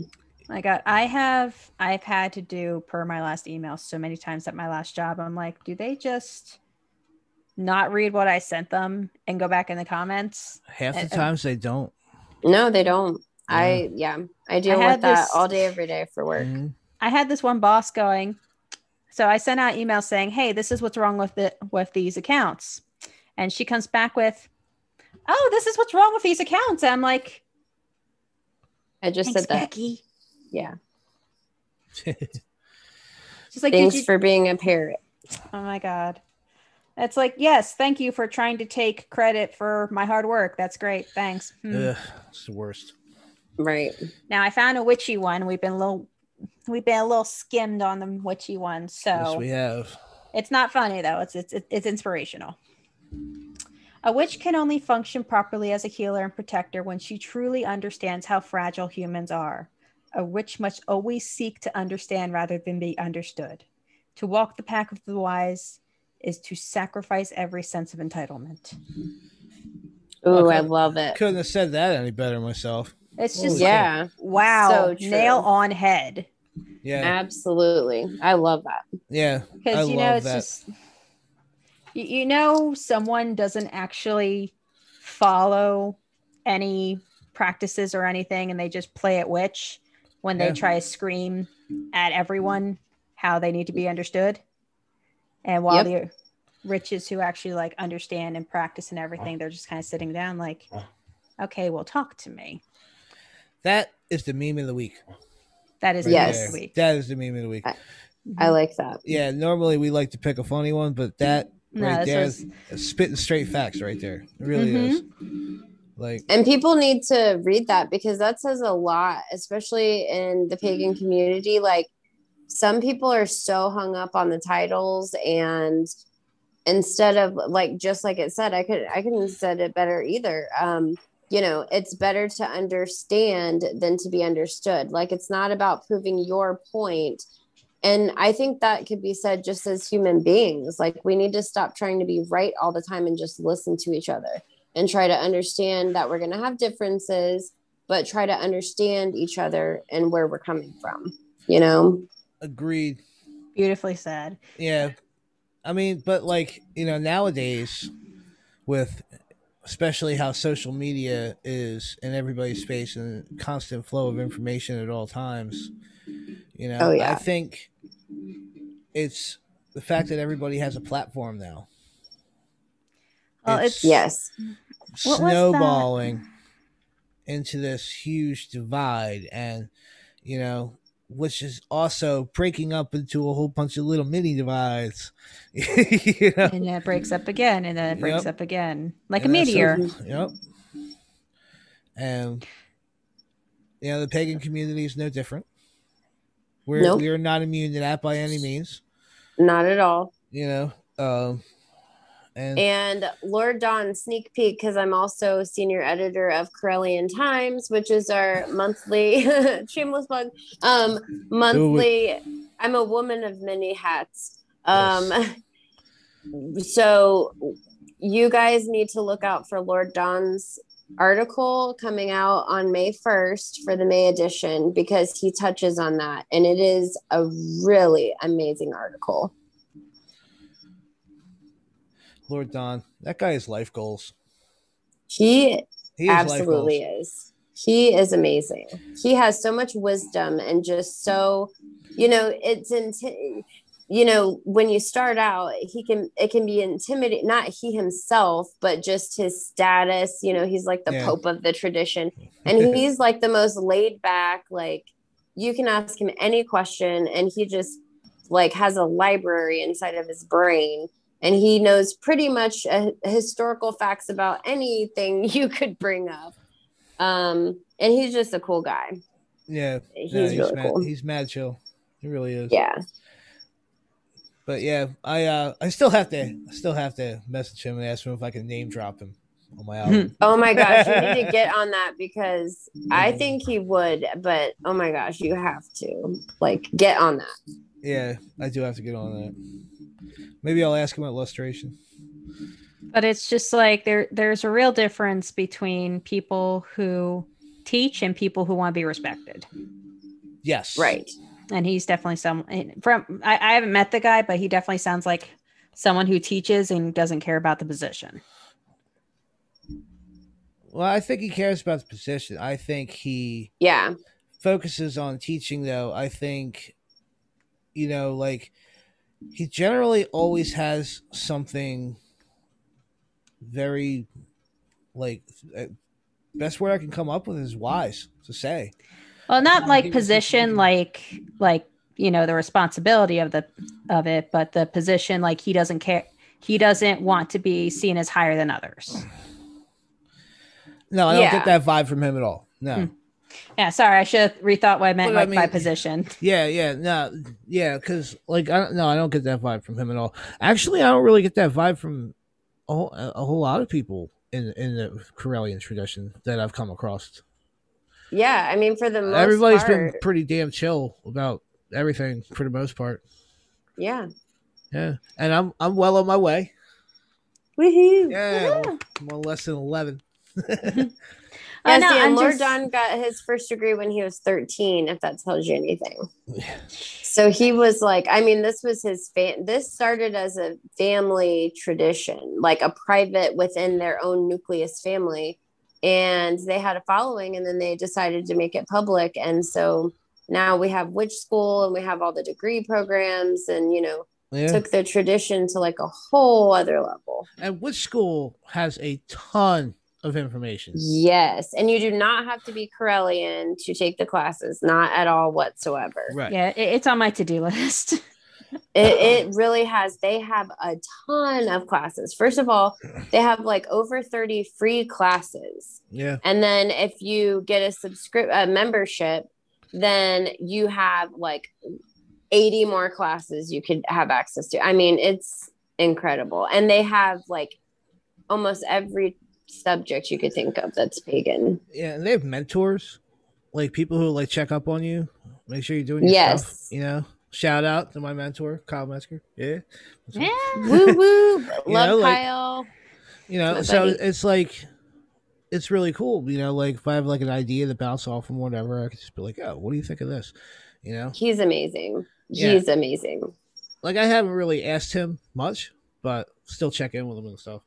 My God, I have I've had to do per my last email so many times at my last job. I'm like, do they just not read what I sent them and go back in the comments? Half the And- times they don't. No, they don't. I yeah, I deal had with that this- all day, every day for work. Mhm. I had this one boss going. So I sent out emails saying, "Hey, this is what's wrong with it with these accounts," and she comes back with, "Oh, this is what's wrong with these accounts." And I'm like, I just said that. Becky." Yeah. [laughs] She's like, Thanks you?" for being a parrot. oh my god, it's like, yes, thank you for trying to take credit for my hard work. That's great. Thanks. Hmm. Ugh, it's the worst. Right. Now I found a witchy one. We've been a little, we've been a little skimmed on the witchy ones. so Yes, we have. It's not funny though. It's it's it's inspirational. A witch can only function properly as a healer and protector when she truly understands how fragile humans are. A witch must always seek to understand rather than be understood. To walk the path of the wise is to sacrifice every sense of entitlement. Ooh, Okay. I love it. Couldn't have said that any better myself. It's Holy just shit. Yeah, wow, So nail on head. Yeah, absolutely. I love that. yeah. Because you know it's that. just you, you know someone doesn't actually follow any practices or anything and they just play it witch when Yeah. they try to scream at everyone how they need to be understood and while the riches who actually like understand and practice and everything they're just kind of sitting down like okay well talk to me That is the meme of the week. that is right the Yes. there. week That is the meme of the week. I- I like that. Yeah, normally we like to pick a funny one, but that No, right this there was- spitting straight facts right there. It really is. Like, And people need to read that because that says a lot, especially in the pagan community. Like some people are so hung up on the titles and instead of like just like it said, I could I couldn't have said it better either. Um, you know, it's better to understand than to be understood. Like it's not about proving your point. And I think that could be said just as human beings. Like we need to stop trying to be right all the time and just listen to each other and try to understand that we're going to have differences, but try to understand each other and where we're coming from, you know? agreed. beautifully said Yeah. I mean, but like, you know, nowadays with especially how social media is in everybody's space and constant flow of information at all times, you know, Oh, yeah. I think it's the fact that everybody has a platform now. well it's Yes. What was that? snowballing into this huge divide and you know which is also breaking up into a whole bunch of little mini divides. [laughs] You know? And then it breaks up again and then it breaks Yep. up again. Like And a that's so- meteor. yep. And you know the pagan community is no different. We're Nope. we're not immune to that by any means. Not at all. you know um and, And Lord Don sneak peek because I'm also senior editor of Correllian Times, which is our [laughs] monthly [laughs] shameless plug. Um, monthly. I'm a woman of many hats. Um, [laughs] so you guys need to look out for Lord Don's article coming out on May 1st for the May edition because he touches on that, and it is a really amazing article. Lord don that guy has life goals He he has absolutely is. He is amazing. He has so much wisdom and just so, you know, it's in you know when you start out he can it can be intimidating not he himself but just his status you know he's like the Yeah. pope of the tradition and he's like the most laid back like you can ask him any question and he just like has a library inside of his brain and he knows pretty much uh, historical facts about anything [laughs] you could bring up um and he's just a cool guy Yeah, he's, no, he's really mad, cool he's mad chill. He really is. yeah But yeah, I uh I still have to I still have to message him and ask him if I can name drop him on my album. [laughs] Oh my gosh, you need to [laughs] get on that because I think he would, but oh my gosh, you have to like get on that. yeah, I do have to get on that. Maybe I'll ask him about illustration. But it's just like there there's a real difference between people who teach and people who want to be respected. Yes. Right. And he's definitely some from I, I haven't met the guy, but he definitely sounds like someone who teaches and doesn't care about the position. Well, I think he cares about the position. I think he Yeah. focuses on teaching though. I think you know, like he generally always has something very like uh, best word I can come up with is wise to say. Well, not like position like like you know the responsibility of the of it, but the position like he doesn't care he doesn't want to be seen as higher than others. No, I don't Yeah. get that vibe from him at all. No. Hmm. Yeah, sorry, I should have rethought what I meant Well, I like by mean- position. Yeah, yeah, no, yeah, because like I don't no, I don't get that vibe from him at all. Actually, I don't really get that vibe from a whole, a a whole lot of people in in the Correllian tradition that I've come across. Yeah. I mean, for the most Everybody's part, been pretty damn chill about everything for the most part. yeah. Yeah, and I'm I'm well on my way. Woohoo. Yeah, I'm on less than eleven. [laughs] Oh, Yeah, no, see, and Lord just- Don got his first degree when he was 13, if that tells you anything. So he was like, I mean, this was his fan. This started as a family tradition, like a private within their own nucleus family. And they had a following, and then they decided to make it public. And so now we have Witch School and we have all the degree programs, and, you know, Yeah, took the tradition to like a whole other level. and Witch School has a ton of information? Yes. And you do not have to be Correllian to take the classes, not at all whatsoever. Right. Yeah, it, it's on my to-do list. [laughs] It, it really has. They have a ton of classes. First of all, they have like over 30 free classes. Yeah. And then if you get a subscript a membership, then you have like 80 more classes you could have access to. I mean, it's incredible. And they have like almost every subject you could think of that's pagan. Yeah, and they have mentors, like people who like check up on you, make sure you're doing your Yes. stuff. You know, shout out to my mentor, Kyle Metzger. Yeah, yeah. [laughs] Woo woo. [laughs] Love know, like- Kyle. you know, so buddy. it's like it's really cool. You know, like if I have like an idea to bounce off from whatever, I could just be like, oh, what do you think of this? You know, He's amazing. Yeah. He's amazing. like I haven't really asked him much, but still check in with him and stuff.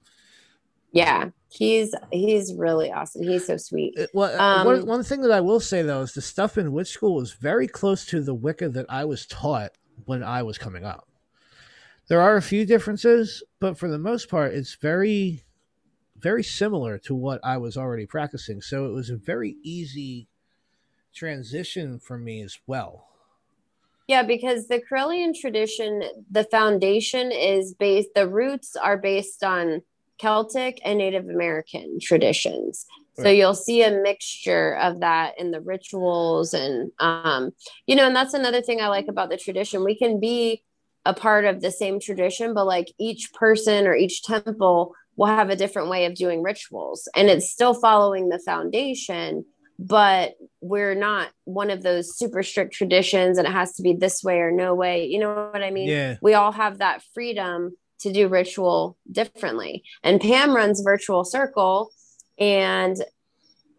Yeah. He's he's really awesome. He's so sweet. It, well, Um, one, one thing that I will say though is the stuff in Witch School is very close to the Wicca that I was taught when I was coming up. There are a few differences, but for the most part, it's very, very similar to what I was already practicing. So it was a very easy transition for me as well. Yeah, because the Correllian tradition, the foundation is based, the roots are based on Celtic and Native American traditions. So you'll see a mixture of that in the rituals and um you know and that's another thing I like about the tradition. We can be a part of the same tradition but like each person or each temple will have a different way of doing rituals and it's still following the foundation but we're not one of those super strict traditions and it has to be this way or no way. You know what I mean? Yeah. we all have that freedom to do ritual differently. And Pam runs Virtual Circle, and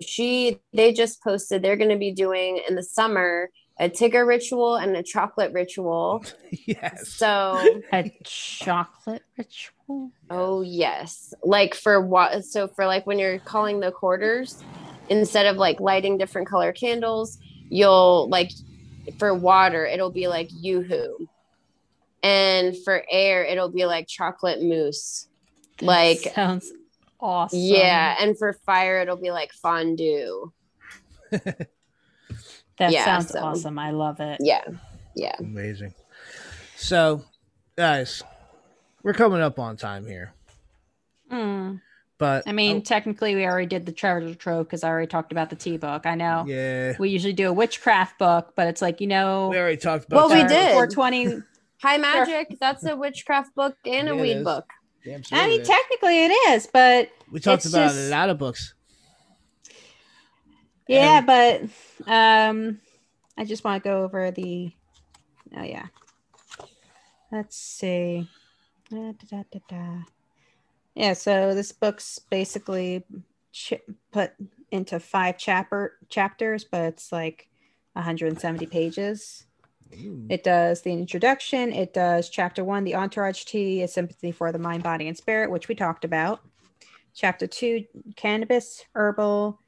she they just posted they're going to be doing in the summer a Tigger ritual and a chocolate ritual. [laughs] yes. So, A chocolate ritual. oh yes, like for what? So for like when you're calling the quarters, instead of like lighting different color candles, you'll like for water it'll be like yoo-hoo and for air it'll be like chocolate mousse. Like sounds awesome. yeah, and for fire it'll be like fondue. [laughs] that yeah, sounds so- awesome. I love it. Yeah. Yeah. Amazing. So, guys, we're coming up on time here, Mm. but I mean, oh, technically, we already did the treasure trove because I already talked about the tea book. I know yeah, we usually do a witchcraft book, but it's like you know, we already talked about. Well, we did. 420. High magic, that's a witchcraft book and Yeah, a it weed book. Damn straight I mean, it is. technically, it is, but we talked it's about just- a lot of books. yeah, And- but um, I just want to go over the. Oh yeah. Let's see. Da, da, da, da, da. Yeah, so this book's basically ch- put into five chapter chapters, but it's like 170 pages. Ooh. It does the introduction. It does chapter one, the entourage tea, a sympathy for the mind, body, and spirit, which we talked about. Chapter two, cannabis, herbal,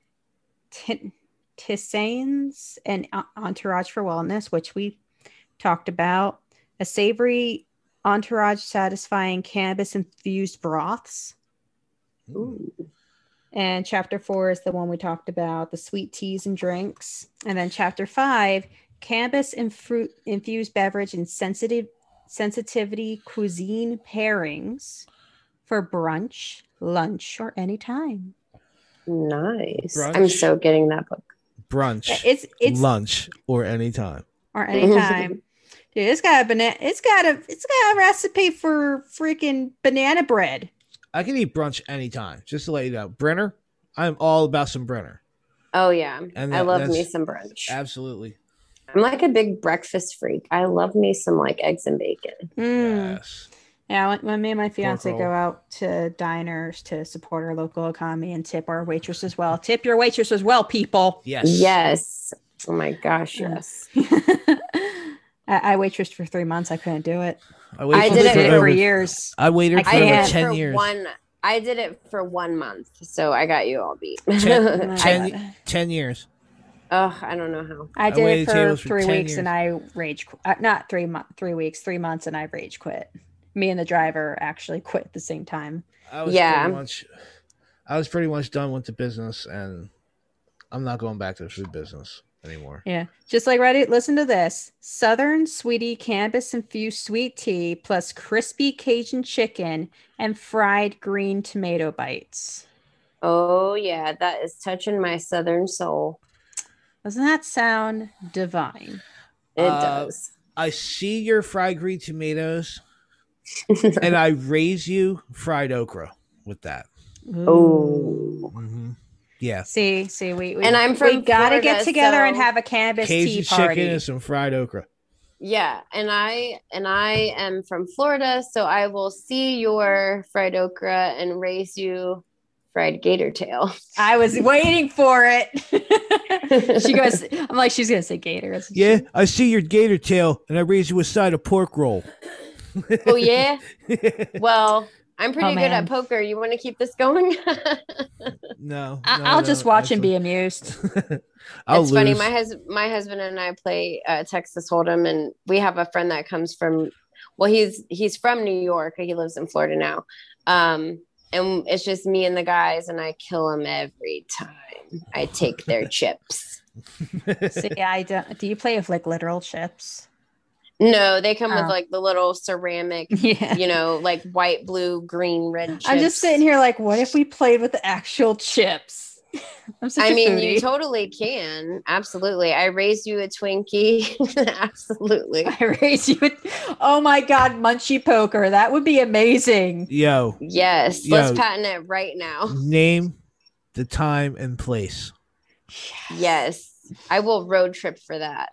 ti- tisanes, and entourage for wellness, which we talked about. A savory entourage satisfying cannabis infused broths. Hmm. Ooh. And chapter four is the one we talked about, the sweet teas and drinks. And then chapter five, cannabis and fruit infused beverage and sensitive sensitivity cuisine pairings for brunch, lunch, or any time. Nice. Brunch. I'm so getting that book. brunch, It's it's lunch, or anytime. or any time. [laughs] Dude, it's got a banana. It's got a it's got a recipe for freaking banana bread. I can eat brunch anytime. Just to let you know, Brenner, I'm all about some Brenner. Oh yeah. And I love me some brunch. Absolutely. I'm like a big breakfast freak. I love me some like eggs and bacon. Mm. Yes. Yeah, when, when me and my fiance roll. go out to diners to support our local economy and tip our waitress as well. Tip your waitress as well, people. Yes. Yes. Oh my gosh, yes. [laughs] I, I waitressed for three months. I couldn't do it. I, waited I for did it it for for over- years. I waited for I over did can't. it ten for years. one I did it for one month, so I got you all beat. Ten- [laughs] I- ten- Ten years. Oh, I don't know how. I I did waited it for tables for three 10 weeks and I rage. qu- Uh, not three months, three weeks, three months, and I rage quit. Me and the driver actually quit at the same time. I was Yeah. pretty much I was pretty much done with the business and I'm not going back to the food business anymore. Yeah, just like ready. Listen to this: Southern Sweetie cannabis infused sweet tea plus crispy Cajun chicken and fried green tomato bites. Oh yeah, that is touching my southern soul. Doesn't that sound divine? It Uh, does. I see your fried green tomatoes [laughs] and I raise you fried okra with that. Oh. hmm Yeah. See, see, we, we And I'm from. we from gotta get Florida, together and have a cannabis Cajun tea chicken and some fried okra. Yeah, and I and I am from Florida, so I will see your fried okra and raise you fried gator tail. I was [laughs] waiting for it. [laughs] she goes, I'm like, she's gonna say gator. Yeah, I see your gator tail and I raise you a side of pork roll. oh yeah. [laughs] Well, I'm pretty Oh, good man. at poker. You want to keep this going? no. I- no, I'll no, just watch and be amused. I'll it's funny. My husband, my husband and I play uh, Texas Hold'em, and we have a friend that comes from. Well, he's he's from New York. He lives in Florida now, um, and it's just me and the guys, and I kill them every time. I take their [laughs] chips. See, I don't. Do you play with like literal chips? No, they come Oh. with like the little ceramic, [laughs] Yeah. you know, like white, blue, green, red. Chips. I'm just sitting here like, what if we played with the actual chips? [laughs] I'm such I a mean, foodie. you totally can. Absolutely. I raised you a Twinkie. [laughs] Absolutely. I raise you. with- Oh my god, munchie poker. That would be amazing. Yo, Yes. Yo. Let's patent it right now. name the time and place. Yes. I will road trip for that.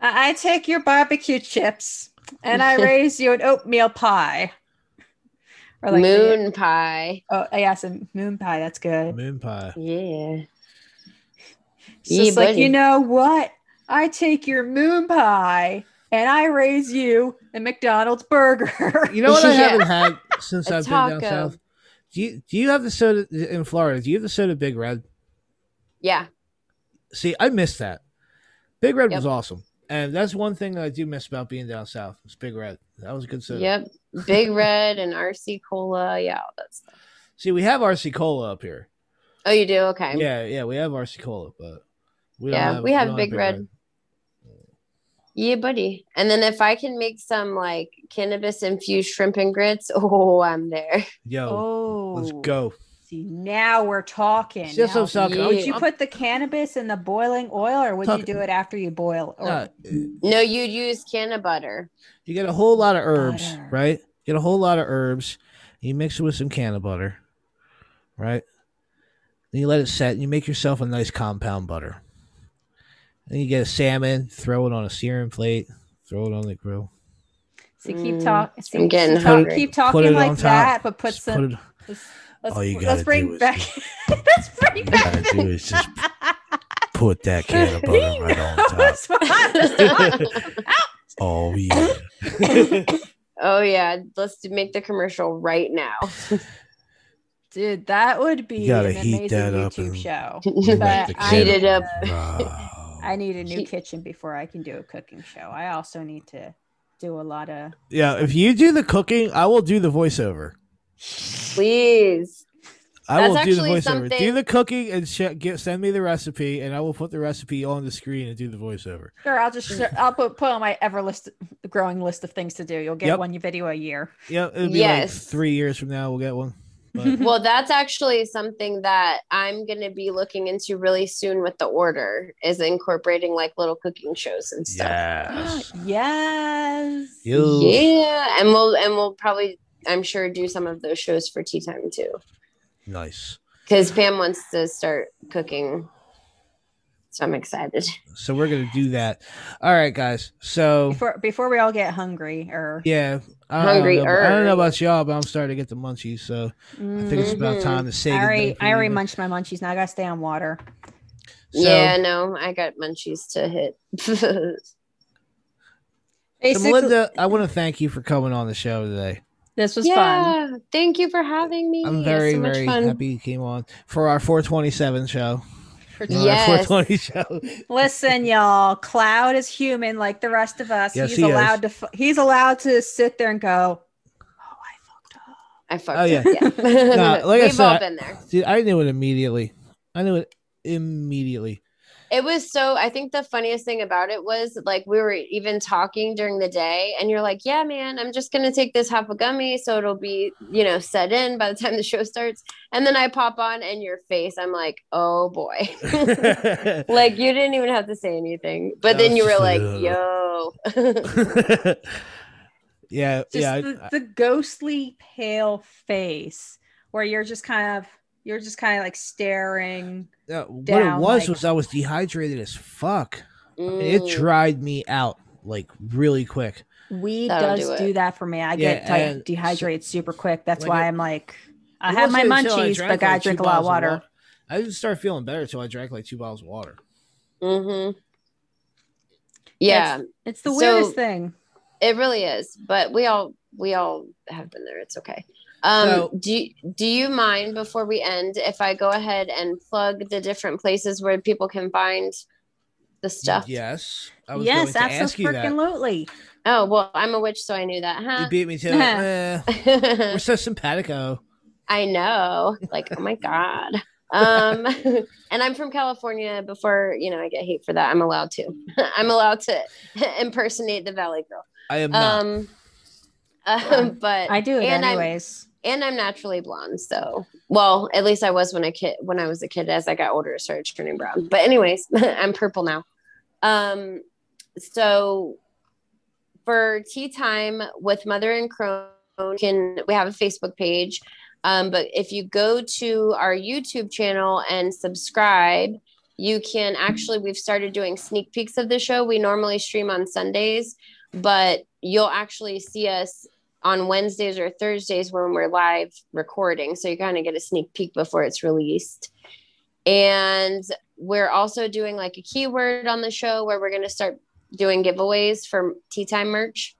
I, I take your barbecue chips and I [laughs] raise you an oatmeal pie. Or the- Moon pie. oh, uh, yeah, some moon pie. That's good. Moon pie. Yeah. It's Yeah, just like, you know what? I take your moon pie and I raise you a McDonald's burger. [laughs] You know what I Yeah. haven't had since I've been down south? Do you do you have the soda in Florida? Do you have the soda Big Red? Yeah. See, I missed that. Big Red was awesome. And that's one thing that I do miss about being down south. It's Big Red. That was a good soda. Yep. Big Red and RC Cola. Yeah, that's. See, we have RC Cola up here. Oh, you do? Okay. Yeah, yeah, we have RC Cola, but we don't Yeah, we have don't Big Red. Yeah, buddy. And then if I can make some like cannabis infused shrimp and grits, [laughs] oh, I'm there. Yo, Oh, let's go. See, now we're talking. Just Now- what I'm. Yeah. Would you put the cannabis in the boiling oil, or would Talk- you do it after you boil? Or Uh, No, you'd use canna butter. you get a whole lot of herbs, Butter. right? Get a whole lot of herbs. You mix it with some canna butter, right? Then you let it set. And you make yourself a nice compound butter. Then you get a salmon, throw it on a searing plate, throw it on the grill. so keep Mm, talking. I'm getting keep, hungry. keep talking like top. that, but put Just some. put it, let's, let's, All you let's gotta bring do is back. [laughs] let's bring all back. gotta do is just [laughs] put that canna butter right on top. That's what I was [laughs] Oh yeah. Oh yeah, let's make the commercial right now. Dude, that would be You gotta an heat amazing that up YouTube show. But I, Heat it up. Wow. I need a new Heat- kitchen before I can do a cooking show. I also need to do a lot of. Yeah, if you do the cooking, I will do the voiceover. Please. I That's will do the voiceover. something- Do the cooking and sh- get, send me the recipe, and I will put the recipe on the screen and do the voiceover. Sure, I'll just I'll put put on my ever list, growing list of things to do. You'll get Yep. one video a year. Yeah, it'll be Yes. like three years from now we'll get one. But [laughs] Well, that's actually something that I'm going to be looking into really soon with the order is incorporating like little cooking shows and stuff. yes, [gasps] yes. you Yeah, and we'll and we'll probably I'm sure do some of those shows for tea time too. nice. Cuz Pam wants to start cooking. So I'm excited. So we're gonna do that. All right, guys. So Before before we all get hungry or yeah, I Hungry don't, know, I don't know er. about y'all, but I'm starting to get the munchies. So I think it's about Mhm. time to say. I already I already munched my munchies. Now I gotta stay on water. So, yeah, no, I got munchies to hit. [laughs] So Melinda, I want to thank you for coming on the show today. This was fun. yeah, thank you for having me. I'm very, so much very fun. happy you came on for our 427 show. For- [laughs] our Yes. 420 show. Listen, [laughs] y'all. Cloud is human, like the rest of us. Yes, he's he is. allowed to. He's allowed to sit there and go. Oh, I fucked up. I fucked Oh, yeah. up. Yeah. [laughs] No, like I We've all said, been there. Dude, I knew it immediately. I knew it immediately. It was so I think the funniest thing about it was like we were even talking during the day and you're like, "Yeah, man, I'm just going to take this half a gummy so it'll be, you know, set in by the [laughs] time the show starts." And then I pop on and your face, I'm like, "Oh boy." [laughs] like you didn't even have to say anything. But then you were like, "Yo." [laughs] yeah, Just yeah. The, I- the ghostly pale face, where you're just kind of you're just kind of like staring. yeah, what it was like- was I was dehydrated as fuck. I mean, It Mm. dried me out like really quick. Weed That'll does do do, that for me. I Yeah, get de- and dehydrated super quick. That's like why it- I'm like, I have my wasn't I munchies, drank, but I like, two drink a lot of bottles water. I didn't start feeling better until I drank like two bottles of water. Mm-hmm. Yeah, It's the So- weirdest thing. it really is. But we all we all have been there. It's okay. Um, So- do you, do you mind before we end if I go ahead and plug the different places where people can find the stuff? Yes, I was Yes, going to ask you that. absolutely. Oh well, I'm a witch, so I knew that, You beat me to it. [laughs] Eh, we're so simpatico. I know. Like, oh my god. Um, [laughs] and I'm from California. Before you know, I get hate for that. I'm allowed to. [laughs] I'm allowed to impersonate the Valley Girl. I am not. Um, um, [laughs] but I do it and I'm- anyways. and I'm naturally blonde. So, well, at least I was when I kid when I was a kid. As I got older, I started turning brown. But anyways, [laughs] I'm purple now. Um, so for tea time with Mother and Crone, can we have a Facebook page? Um, but if you go to our YouTube channel and subscribe, you can actually we've started doing sneak peeks of the show. We normally stream on Sundays, but you'll actually see us on Wednesdays or Thursdays when we're live recording. So you kind of get a sneak peek before it's released. And we're also doing like a keyword on the show where we're going to start doing giveaways for tea time merch.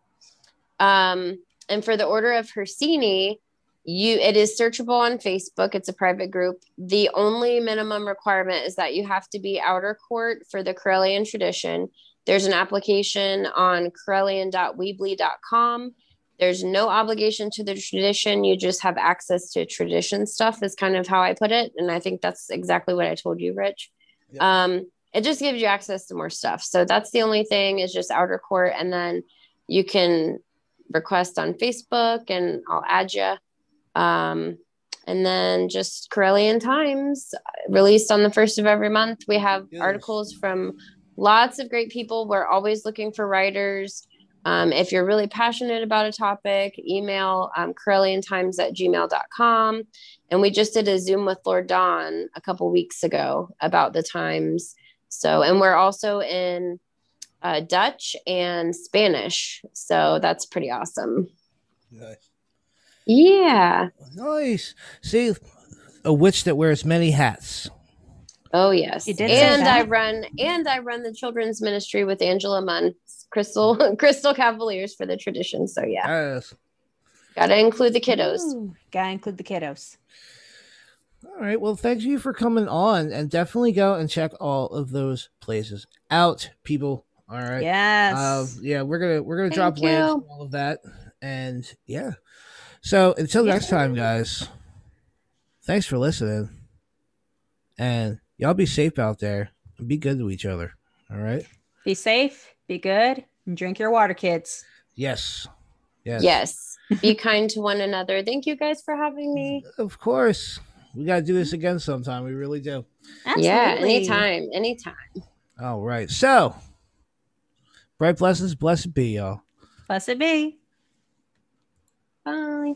Um, and for the Order of Hersini, you it is searchable on Facebook. It's a private group. The only minimum requirement is that you have to be outer court for the Correllian tradition. There's an application on correllian.weebly.com. There's no obligation to the tradition. You just have access to tradition stuff, is kind of how I put it. And I think that's exactly what I told you, Rich. Yep. Um, it just gives you access to more stuff. So that's the only thing is just outer court. And then you can request on Facebook and I'll add you. Um, and then just Correllian Times released on the first of every month. We have Yes. articles from lots of great people. We're always looking for writers. Um, if you're really passionate about a topic, email um, Times at gmail.com. And we just did a Zoom with Lord Don a couple weeks ago about the times. So, and we're also in uh, Dutch and Spanish. So that's pretty awesome. Nice. Yeah. Nice. See, a witch that wears many hats. Oh yes. You did and I run and I run the children's ministry with Angela Munn, Crystal [laughs] Crystal Cavaliers for the tradition. So yeah, Yes. gotta include the kiddos. Ooh, gotta include the kiddos. All right. Well, thank you for coming on, and definitely go and check all of those places out, people. All right. Yes. Uh, yeah, we're gonna we're gonna drop Thank links you. and all of that, and yeah. So until next time, guys. Thanks for listening, and y'all be safe out there and be good to each other. All right. be safe, be good, and drink your water, kids. Yes. Yes. Yes. Be kind to one another. Thank you guys for having me. Of course. We got to do this again sometime. We really do. Absolutely. Yeah, anytime, anytime. All right. So, bright blessings, blessed be, y'all. Blessed be. Bye.